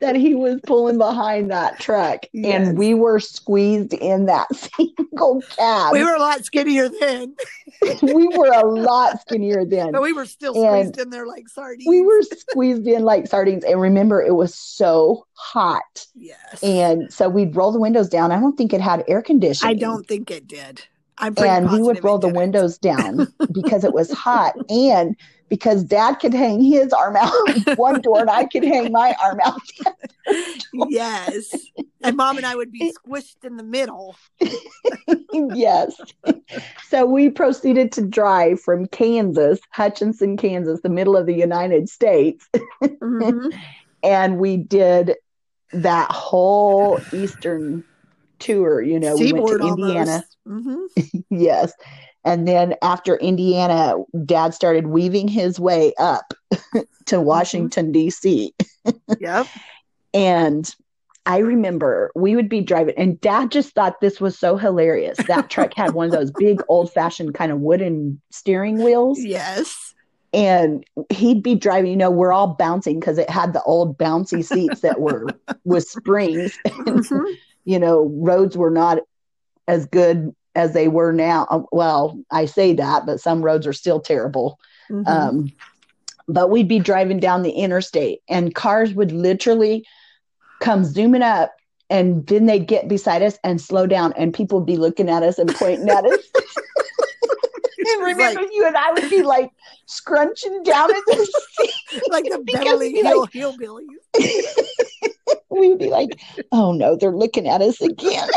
that he was pulling behind that truck Yes. and we were squeezed in that single cab We were a lot skinnier then, we were a lot skinnier then but we were still And squeezed in there like sardines. we were squeezed in like sardines and remember it was so hot Yes. and so we'd roll the windows down i don't think it had air conditioning I don't think it did. And we would roll the windows down because it was hot and because dad could hang his arm out one door and I could hang my arm out. yes. And mom and I would be squished in the middle. yes. So we proceeded to drive from Kansas, Hutchinson, Kansas, the middle of the United States. Mm-hmm. and we did that whole eastern tour, you know, Seaboard we went to Indiana. Mm-hmm. yes. And then after Indiana, dad started weaving his way up to mm-hmm. Washington, mm-hmm. D.C. yep. And I remember we would be driving, and dad just thought this was so hilarious. That truck had one of those big old fashioned kind of wooden steering wheels. Yes. And he'd be driving, you know, we're all bouncing because it had the old bouncy seats that were with springs. Mm-hmm. You know, roads were not as good as they were now. Uh, well, I say that, but some roads are still terrible. Mm-hmm. Um, but we'd be driving down the interstate and cars would literally come zooming up and then they'd get beside us and slow down and people would be looking at us and pointing at us. and remember like, you and I would be like scrunching down in the seat. Like the Beverly Hill like, hillbillies. We would be like, oh no, they're looking at us again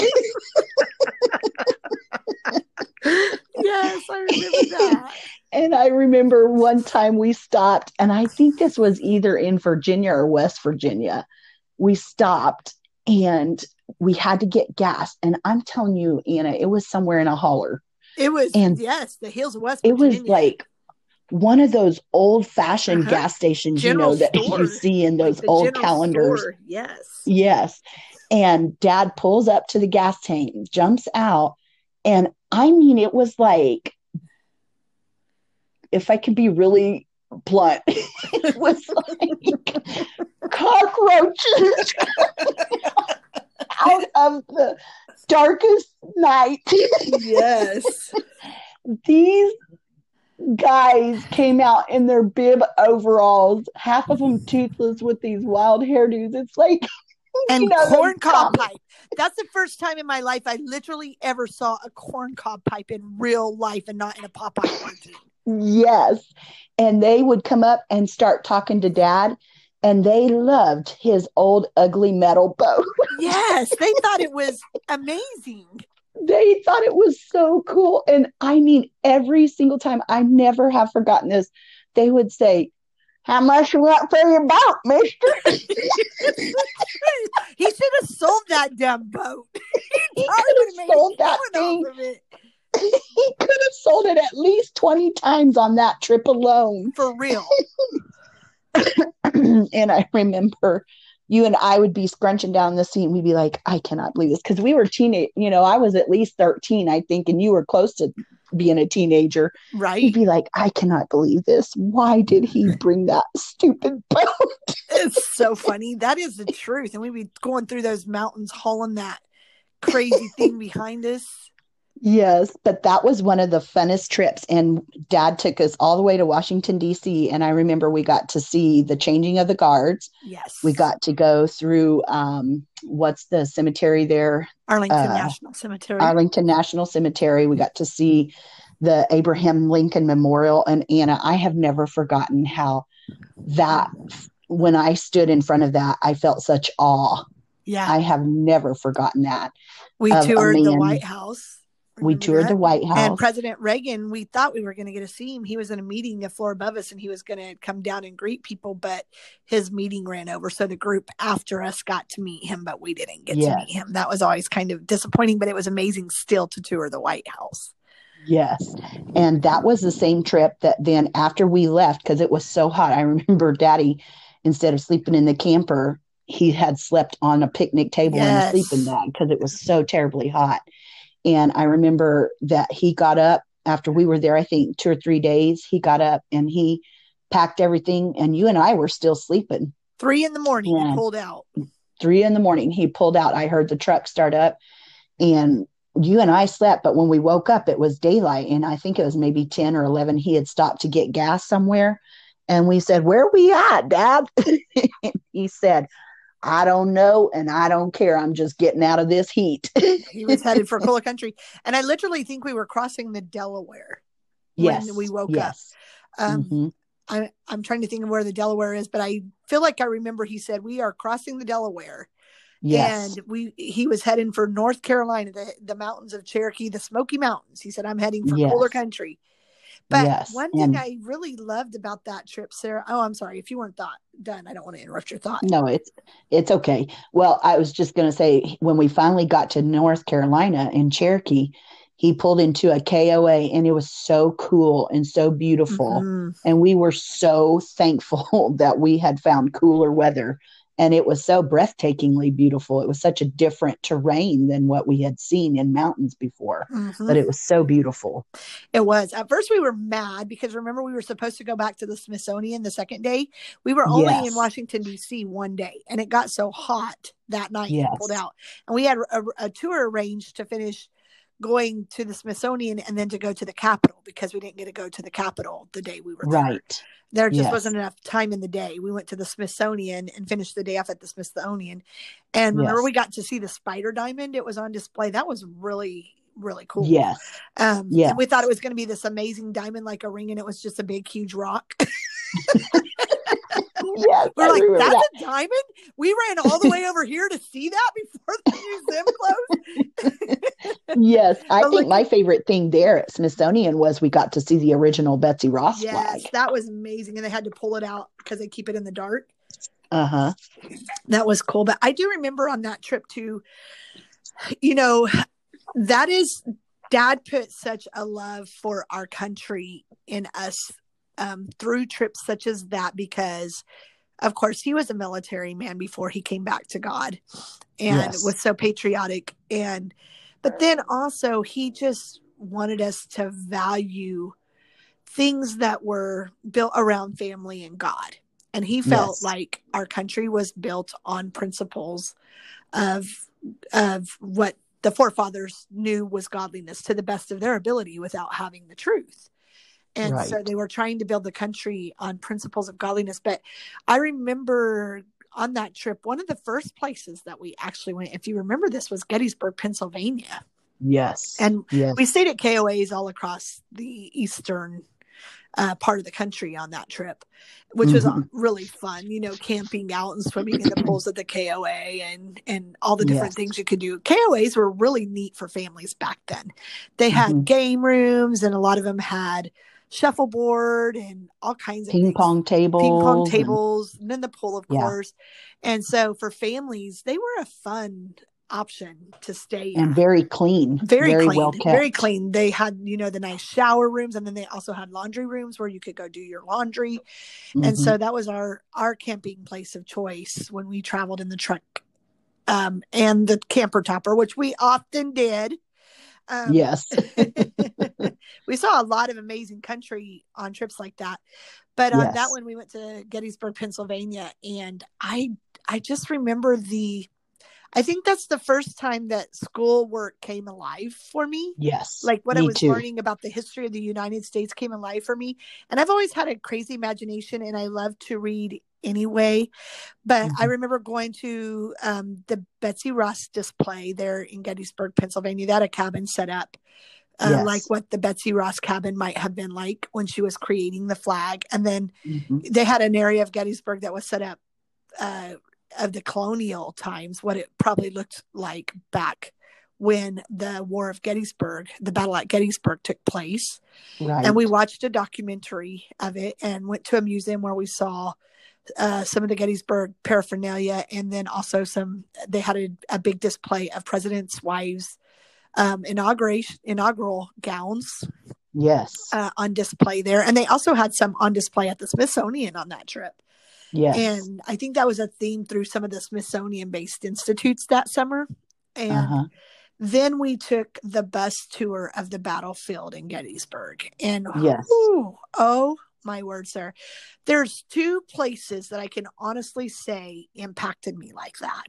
yes, I remember that. and I remember one time we stopped, and I think this was either in Virginia or West Virginia. We stopped and we had to get gas. And I'm telling you, Anna, it was somewhere in a holler. It was, and yes, the hills of West Virginia. It was like one of those old fashioned uh-huh. gas stations, General you know, that store. you see in those like old calendars. Store. Yes. Yes. And dad pulls up to the gas tank, jumps out, and I mean, it was like, if I could be really blunt, it was like cockroaches out of the darkest night. yes. These guys came out in their bib overalls, half of them toothless with these wild hairdos. It's like and you know, corn cob pipe. That's the first time in my life I literally ever saw a corn cob pipe in real life and not in a Popeye cartoon. Yes. And they would come up and start talking to dad, and they loved his old ugly metal boat. yes, they thought it was amazing. They thought it was so cool. And I mean, every single time, I never have forgotten this. They would say, how much you want for your boat, mister? he should have sold that damn boat. he could have sold that thing. he could have sold it at least 20 times on that trip alone. For real. and I remember you and I would be scrunching down the seat and we'd be like, I cannot believe this. Because we were teenage, you know, I was at least 13, I think, and you were close to being a teenager. Right. You'd be like, I cannot believe this. Why did he bring that stupid boat? it's so funny. That is the truth. And we'd be going through those mountains hauling that crazy thing behind us. Yes, but that was one of the funnest trips. And dad took us all the way to Washington, D.C. And I remember we got to see the changing of the guards. Yes. We got to go through um, what's the cemetery there? Arlington uh, National Cemetery. Arlington National Cemetery. We got to see the Abraham Lincoln Memorial. And Anna, I have never forgotten how that, when I stood in front of that, I felt such awe. Yeah. I have never forgotten that. We toured the White House we toured that? the White House. And President Reagan, we thought we were going to get to see him. He was in a meeting a floor above us and he was going to come down and greet people, but his meeting ran over. So the group after us got to meet him, but we didn't get yes. to meet him. That was always kind of disappointing, but it was amazing still to tour the White House. Yes. And that was the same trip that then after we left, because it was so hot, I remember daddy, instead of sleeping in the camper, he had slept on a picnic table yes. in a sleeping bag because it was so terribly hot. And I remember that he got up after we were there, I think two or three days. He got up and he packed everything, and you and I were still sleeping. Three in the morning, he pulled out. Three in the morning, he pulled out. I heard the truck start up, and you and I slept. But when we woke up, it was daylight, and I think it was maybe 10 or 11. He had stopped to get gas somewhere. And we said, Where are we at, Dad? he said, I don't know and I don't care. I'm just getting out of this heat. he was headed for cooler country. And I literally think we were crossing the Delaware yes. when we woke yes. up. Um, Mhm. I, I'm trying to think of where the Delaware is, but I feel like I remember he said we are crossing the Delaware, Yes. and we he was heading for North Carolina, the the mountains of Cherokee, the Smoky Mountains. He said I'm heading for Yes. cooler country. But Yes, one thing I really loved about that trip, Sarah. Oh, I'm sorry if you weren't thought done. I don't want to interrupt your thought. No, it's it's okay. Well, I was just going to say when we finally got to North Carolina in Cherokee, he pulled into a KOA and it was so cool and so beautiful. Mhm. And we were so thankful that we had found cooler weather and it was so breathtakingly beautiful. It was such a different terrain than what we had seen in mountains before, Mhm. but it was so beautiful. It was. At first, we were mad because remember, we were supposed to go back to the Smithsonian the second day. We were only in Washington, D.C. one day, and it got so hot that night Yes. pulled out. And we had a, a tour arranged to finish going to the Smithsonian and then to go to the Capitol because we didn't get to go to the Capitol the day we were there. Right. There just Yes. wasn't enough time in the day. We went to the Smithsonian and finished the day off at the Smithsonian. And remember, Yes. we got to see the spider diamond. It was on display. That was really, really cool. Yes. Um, Yes. and we thought it was going to be this amazing diamond like a ring, and it was just a big, huge rock. Yes. We're I like, that's that. a diamond? We ran all the way over here to see that before the museum closed. Yes, I But think my favorite thing there at Smithsonian was we got to see the original Betsy Ross yes, flag. that was amazing. And they had to pull it out because they keep it in the dark. Uh huh. That was cool. But I do remember on that trip too, you know, that is dad put such a love for our country in us um, through trips such as that because of course he was a military man before he came back to god and Yes. was so patriotic and but then also he just wanted us to value things that were built around family and god and he felt Yes. like our country was built on principles of of what the forefathers knew was godliness to the best of their ability without having the truth and so they were trying to build the country on principles of godliness but i remember on that trip one of the first places that we actually went if you remember this was gettysburg pennsylvania Yes. and yes. we stayed at koas all across the eastern uh, part of the country on that trip which was Mhm. really fun you know camping out and swimming in the pools at the koa and and all the different Yes. things you could do koas were really neat for families back then they had Mhm. game rooms and a lot of them had shuffleboard and all kinds of ping pong tables. ping pong tables and then the pool of Yeah. course and so for families they were a fun option to stay and at very clean. very, clean well kept. very clean they had you know the nice shower rooms and then they also had laundry rooms where you could go do your laundry and Mhm. so that was our our camping place of choice when we traveled in the truck um and the camper topper which we often did um, yes. we saw a lot of amazing country on trips like that but on that one we went to gettysburg pennsylvania and i i just remember the i think that's the first time that schoolwork came alive for me Yes. like what I was too. learning about the history of the United States came alive for me. And I've always had a crazy imagination and I love to read anyway. But I Mhm. remember going to um, the Betsy Ross display there in Gettysburg, Pennsylvania. They had a cabin set up. Uh, Yes. Like what the Betsy Ross cabin might have been like when she was creating the flag. And then Mhm. they had an area of Gettysburg that was set up uh, of the colonial times, what it probably looked like back when the War of Gettysburg, the battle at Gettysburg took place. Right. And we watched a documentary of it and went to a museum where we saw uh, some of the Gettysburg paraphernalia. And then also some, they had a, a big display of presidents' wives' um, inauguration, inaugural gowns yes. uh, on display there. And they also had some on display at the Smithsonian on that trip. yes. And I think that was a theme through some of the Smithsonian based institutes that summer. And uh-huh. then we took the bus tour of the battlefield in Gettysburg. And Yes. whew, oh my word, sir. There's two places that I can honestly say impacted me like that.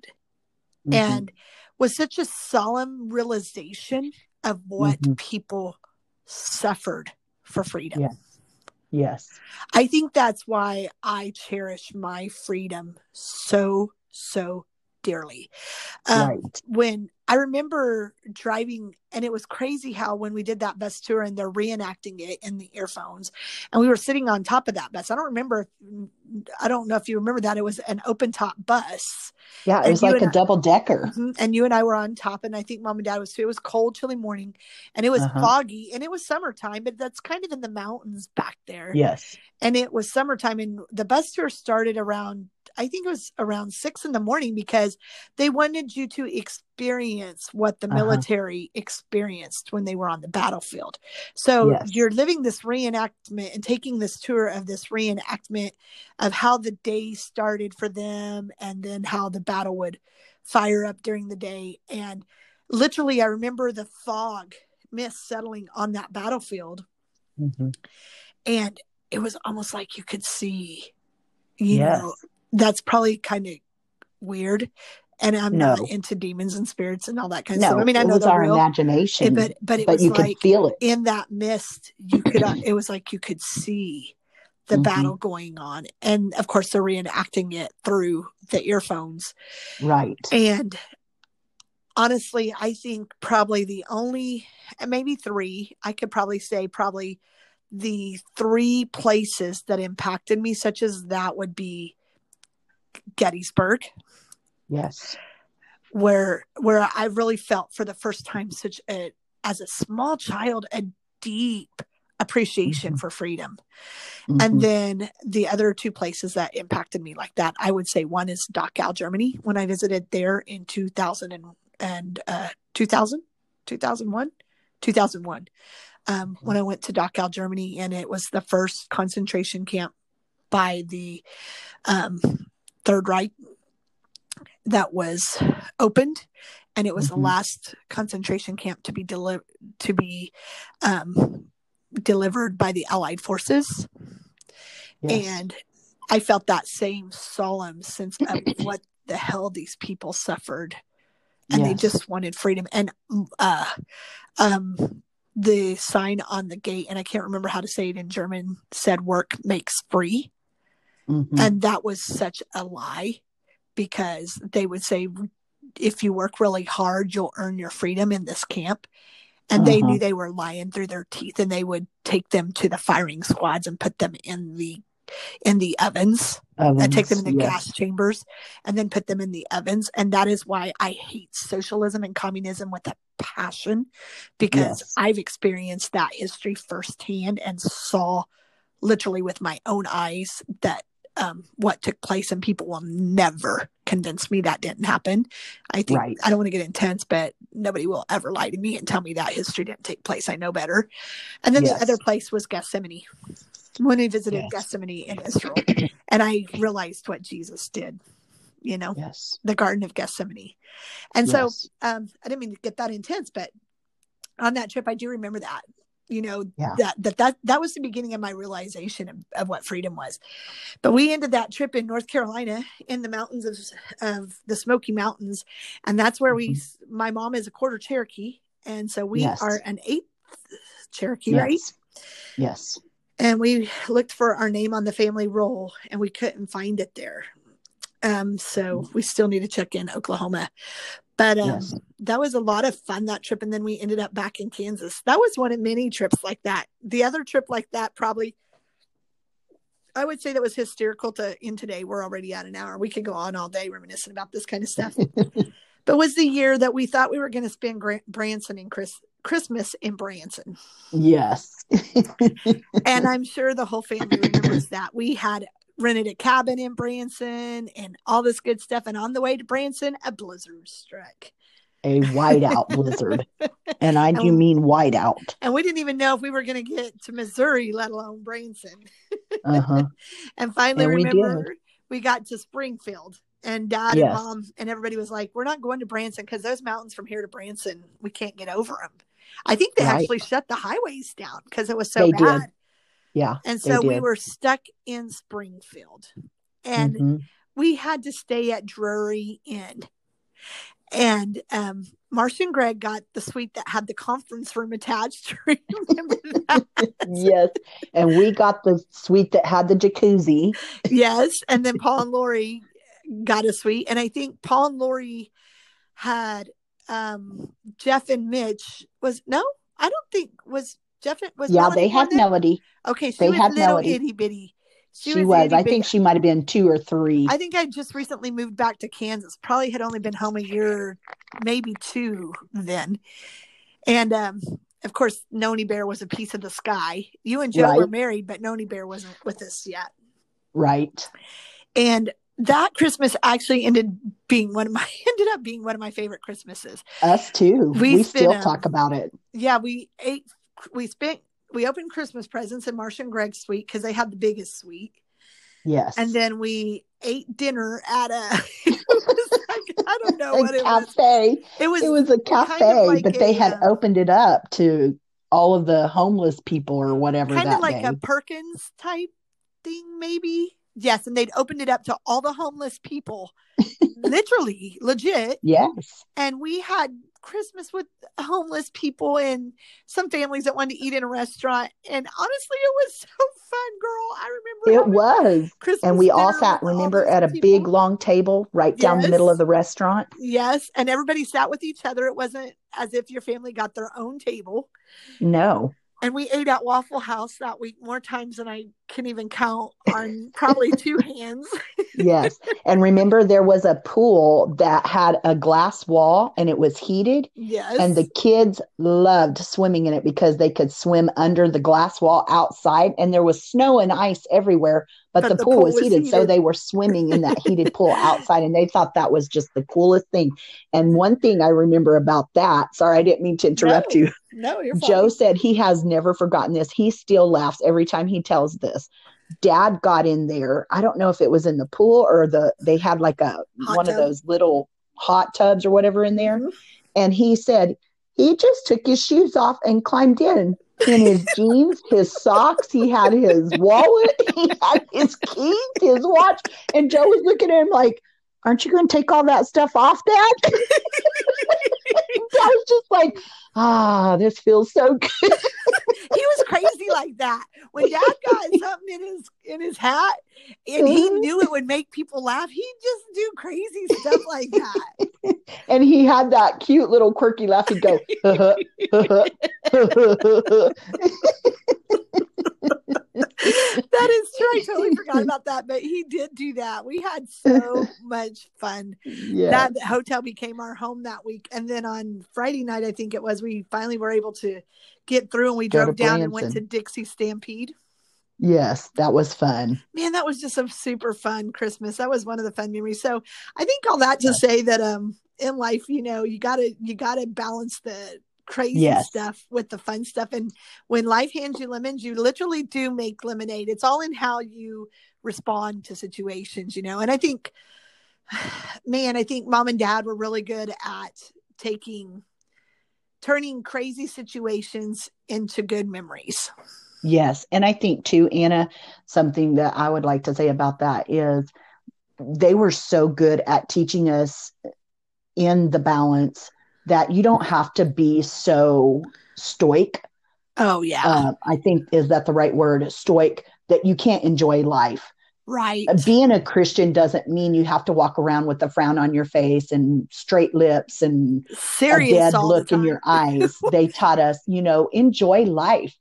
Mhm. And was such a solemn realization of what Mhm. people suffered for freedom. Yeah. Yes. I think that's why I cherish my freedom so, so dearly. Um, right. When I remember driving, and it was crazy how when we did that bus tour and they're reenacting it in the earphones, and we were sitting on top of that bus. I don't remember, I don't know if you remember that. It was an open top bus. Yeah, it And was like a double decker. Mhm. And you and I were on top, and I think mom and dad was too. It was cold, chilly morning, and it was Uh-huh. foggy, and it was summertime, but that's kind of in the mountains back there Yes. and it was summertime and the bus tour started around i think it was around six in the morning because they wanted you to experience what the Uh-huh. military experienced when they were on the battlefield so Yes. you're living this reenactment and taking this tour of this reenactment of how the day started for them and then how the battle would fire up during the day and literally i remember the fog mist settling on that battlefield Mhm. and it was almost like you could see you Yes. know that's probably kind of weird and i'm No. not into demons and spirits and all that kind of No, stuff i mean i it know was our real imagination, but but it but was you like could feel it. in that mist you could uh, it was like you could see the Mhm. battle going on and of course they're reenacting it through the earphones Right. and honestly, I think probably the only, maybe three, I could probably say probably the three places that impacted me, such as that would be Gettysburg, Yes. where where I really felt for the first time such a as a small child a deep appreciation Mhm. for freedom. Mhm. And then the other two places that impacted me like that, I would say one is Dachau, Germany, when I visited there in 2000 and, and uh, 2000, 2001, 2001, um, when I went to Dachau, Germany, and it was the first concentration camp by the um, Third Reich that was opened. And it was the Mhm. last concentration camp to be delivered to be um, delivered by the Allied forces yes. and I felt that same solemn sense of what the hell these people suffered, and they just wanted freedom. And uh, um, the sign on the gate, and I can't remember how to say it in German, said "work makes free," Mhm. and that was such a lie because they would say if you work really hard, you'll earn your freedom in this camp. And they Uh-huh. knew they were lying through their teeth, and they would take them to the firing squads and put them in the in the ovens and take them in the Ovens, gas chambers and then put them in the ovens. And that is why I hate socialism and communism with a passion because Yes. I've experienced that history firsthand and saw literally with my own eyes that um, what took place and people will never convince me that didn't happen. I think Right. I don't want to get intense, but nobody will ever lie to me and tell me that history didn't take place. I know better. And then Yes. the other place was Gethsemane. When we visited Yes. Gethsemane in Israel, and I realized what Jesus did, you know, Yes. the Garden of Gethsemane. And so um, I didn't mean to get that intense, but on that trip, I do remember that. You know Yeah. that that that that was the beginning of my realization of, of what freedom was. But we ended that trip in North Carolina in the mountains of of the Smoky Mountains, and that's where we. My mom is a quarter Cherokee, and so we Mm-hmm. Yes. are an eighth Cherokee, right? Yes. Yes. and we looked for our name on the family roll and we couldn't find it there um so we still need to check in oklahoma but um Yes. that was a lot of fun that trip and then we ended up back in kansas that was one of many trips like that the other trip like that probably i would say that was hysterical to in today we're already at an hour we could go on all day reminiscing about this kind of stuff but was the year that we thought we were going to spend branson and Chris- christmas in branson Yes. and I'm sure the whole family remembers that. We had rented a cabin in Branson and all this good stuff. And on the way to Branson, a blizzard struck. a whiteout blizzard. And I do And- mean whiteout. And we didn't even know if we were going to get to Missouri, let alone Branson. Uh-huh. And finally, And we remember, we got to Springfield. And dad Yes. and mom and everybody was like, We're not going to Branson because those mountains from here to Branson, we can't get over them. I think they Right. actually shut the highways down because it was so They did. Yeah. And so we were stuck in Springfield. And Mhm. we had to stay at Drury Inn. And um, Marcia and Greg got the suite that had the conference room attached. Remember that? yes. And we got the suite that had the jacuzzi. yes. And then Paul and Lori got a suite, and I think Paul and Lori had um Jeff and Mitch was no, I don't think was Jeff was yeah Melody they had? Melody. Okay, she they was had little Melody. itty bitty. She, was. itty I think she might have been two or three. I think I just recently moved back to Kansas. Probably had only been home a year, maybe two then. And um, of course, Noni Bear was a piece of the sky. You and Joe were married, but Noni Bear wasn't with us yet. right. And that Christmas actually ended being one of my ended up being one of my favorite Christmases. Us too. We We, spent still a- talk about it. Yeah, we ate, we spent, we opened Christmas presents in Marsh and Greg's suite because they had the biggest suite. Yes. and then we ate dinner at a it was like, I don't know a what it was. cafe. It was It was a cafe, like but they had uh, opened it up to all of the homeless people or whatever kind of like day. a Perkins type thing, maybe. Yes, and they'd opened it up to all the homeless people, literally, legit. yes. And we had Christmas with homeless people and some families that wanted to eat in a restaurant. And honestly, it was so fun, girl. I remember It was. Christmas And we all sat, remember, at a people. big long table right down the middle of the restaurant. Yes, and everybody sat with each other. It wasn't as if your family got their own table. No. And we ate at Waffle House that week more times than I can even count on probably two hands. Yes. And remember, there was a pool that had a glass wall and it was heated. Yes. And the kids loved swimming in it because they could swim under the glass wall outside, and there was snow and ice everywhere, but, But the, the pool, pool was was heated. So they were swimming in that heated pool outside, and they thought that was just the coolest thing. And one thing I remember about that, sorry, I didn't mean to interrupt No, you. no, you're fine. Joe said he has never forgotten this. He still laughs every time he tells this. Dad got in there. I don't know if it was in the pool or the they had like a Hot one of those little hot tubs or whatever in there. Mhm. And he said he just took his shoes off and climbed in in his jeans, his socks. He had his wallet, he had his keys, his watch. And Joe was looking at him like, Aren't you going to take all that stuff off, Dad? Dad was just like, Ah, this feels so good. he was crazy like that. When Dad got something in his in his hat and he Mhm. knew it would make people laugh, he'd just do crazy stuff like that. And he had that cute little quirky laugh. He'd go, that is true. I totally forgot about that, but he did do that. We had so much fun. yeah. That hotel became our home that week. And then on Friday night, I think it was, we finally were able to get through and we Go drove down and went to Dixie Stampede. yes, that was fun. Man, that was just a super fun Christmas. That was one of the fun memories. So I think all that to say that um in life, you know, you gotta you gotta balance the crazy Yes. stuff with the fun stuff. And when life hands you lemons, you literally do make lemonade. It's all in how you respond to situations, you know. And I think man, I think mom and dad were really good at taking turning crazy situations into good memories. Yes. And I think too, Anna, something that I would like to say about that is they were so good at teaching us in the balance that you don't have to be so stoic. Oh yeah. Uh, I think is that the right word? Stoic that you can't enjoy life. right. Uh, Being a Christian doesn't mean you have to walk around with a frown on your face and straight lips and Serious a dead look in your eyes. they taught us, you know, enjoy life.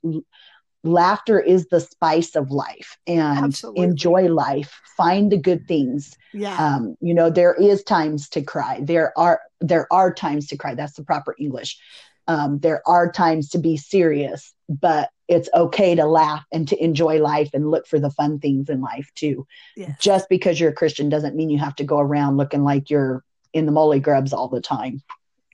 Laughter is the spice of life and Absolutely. enjoy life. Find the good things. Yeah. Um, you know, there is times to cry. There are there are times to cry. That's the proper English. Um, there are times to be serious, but it's okay to laugh and to enjoy life and look for the fun things in life too. Yes. Just because you're a Christian doesn't mean you have to go around looking like you're in the mulligrubs all the time.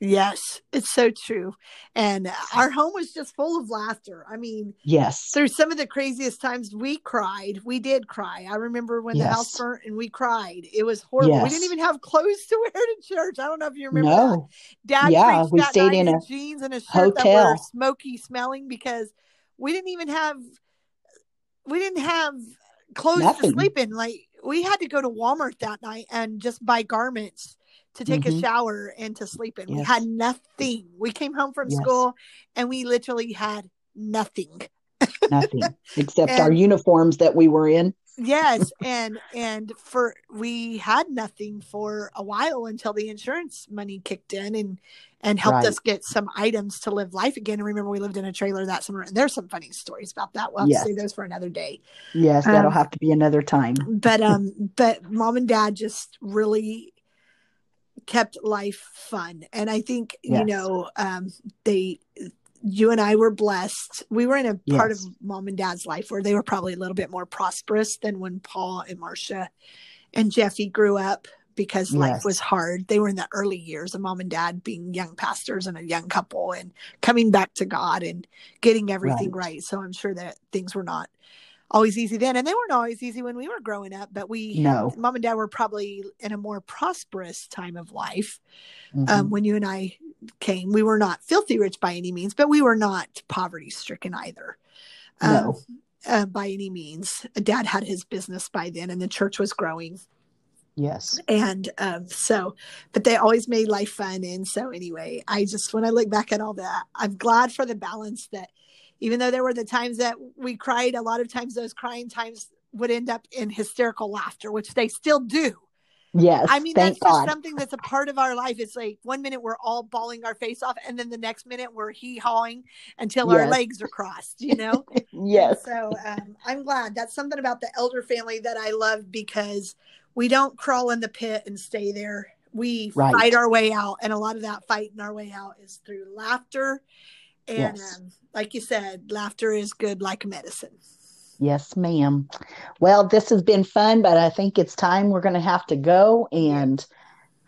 Yes, it's so true. And our home was just full of laughter. I mean, Yes. through some of the craziest times we cried. We did cry. I remember when the house Yes. burnt and we cried. It was horrible. We didn't even have clothes to wear to church. I don't know if you remember that. Dad Yeah, we that stayed in in a jeans and a shirt that hotel. were smoky smelling because we didn't even have we didn't have clothes Nothing. to sleep in. Like we had to go to Walmart that night and just buy garments to take a Mhm. shower and to sleep in. We had nothing. We came home from Yes. school and we literally had nothing. Nothing except our uniforms that we were in. yes and and for we had nothing for a while until the insurance money kicked in and and helped Right. us get some items to live life again and remember we lived in a trailer that summer and there's some funny stories about that we'll have Yes. to save those for another day Yes, that'll Um, have to be another time. but um but mom and dad just really kept life fun. And i think you know um they you and i were blessed. We were in a part of mom and dad's life where they were probably a little bit more prosperous than when paul and marcia and jeffy grew up because life Yes. was hard. They were in the early years of mom and dad being young pastors and a young couple and coming back to god and getting everything Right. right. So i'm sure that things were not always easy then and they weren't always easy when we were growing up but we No. mom and dad were probably in a more prosperous time of life Mhm. um, when you and i came we were not filthy rich by any means but we were not poverty stricken either um, No. uh, by any means dad had his business by then and the church was growing yes. and um, so but they always made life fun and so anyway i just when i look back at all that i'm glad for the balance that even though there were the times that we cried a lot of times those crying times would end up in hysterical laughter which they still do Yes. i mean that's just something that's a part of our life it's like one minute we're all bawling our face off and then the next minute we're hee-hawing until our legs are crossed you know Yes. so um, I'm glad. That's something about the elder family that I love because we don't crawl in the pit and stay there. We Right. fight our way out, and a lot of that fighting our way out is through laughter. And Yes. um, like you said, laughter is good like medicine. Yes, ma'am. Well, this has been fun, but I think it's time we're going to have to go and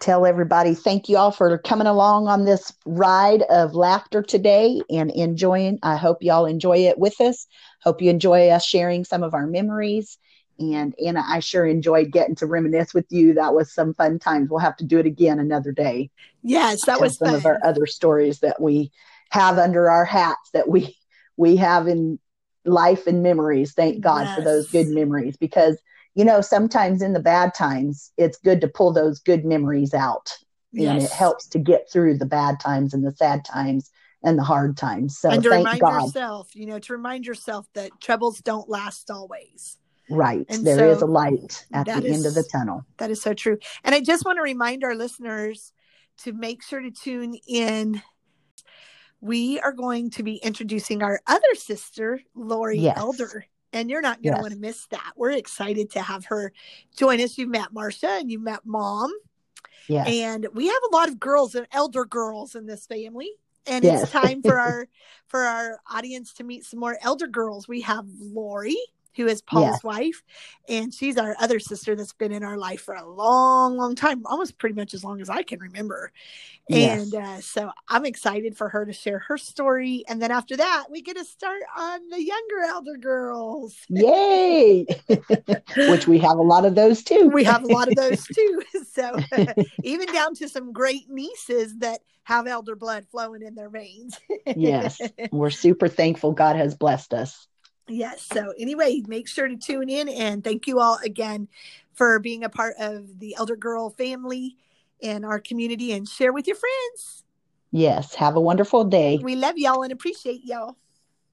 tell everybody thank you all for coming along on this ride of laughter today and enjoying. I hope y'all enjoy it with us. Hope you enjoy us sharing some of our memories. And Anna, I sure enjoyed getting to reminisce with you. That was some fun times. We'll have to do it again another day. Yes, that was some fun. of our other stories that we have under our hats that we we have in life and memories. Thank god for those good memories because you know sometimes in the bad times it's good to pull those good memories out. And it helps to get through the bad times and the sad times and the hard times. So and to remind god. yourself, you know, to remind yourself that troubles don't last always. right. And there is so a light at the that end of the tunnel. That is so true. And I just want to remind our listeners to make sure to tune in. We are going to be introducing our other sister, Lori Yes. Elder. And you're not going to Yes. want to miss that. We're excited to have her join us. You've met Marcia and you've met mom. yes And we have a lot of girls and elder girls in this family. And Yes. it's time for our for our audience to meet some more elder girls. We have Lori, who is Paul's Yes. wife, and she's our other sister that's been in our life for a long, long time, almost pretty much as long as I can remember. Yes. And uh, so I'm excited for her to share her story. And then after that, we get to start on the younger elder girls. yay which we have a lot of those too We have a lot of those too. So even down to some great nieces that have elder blood flowing in their veins. yes we're super thankful god has blessed us Yes. So, anyway, make sure to tune in and thank you all again for being a part of the Elder Girl family and our community and share with your friends. yes have a wonderful day We love y'all and appreciate y'all.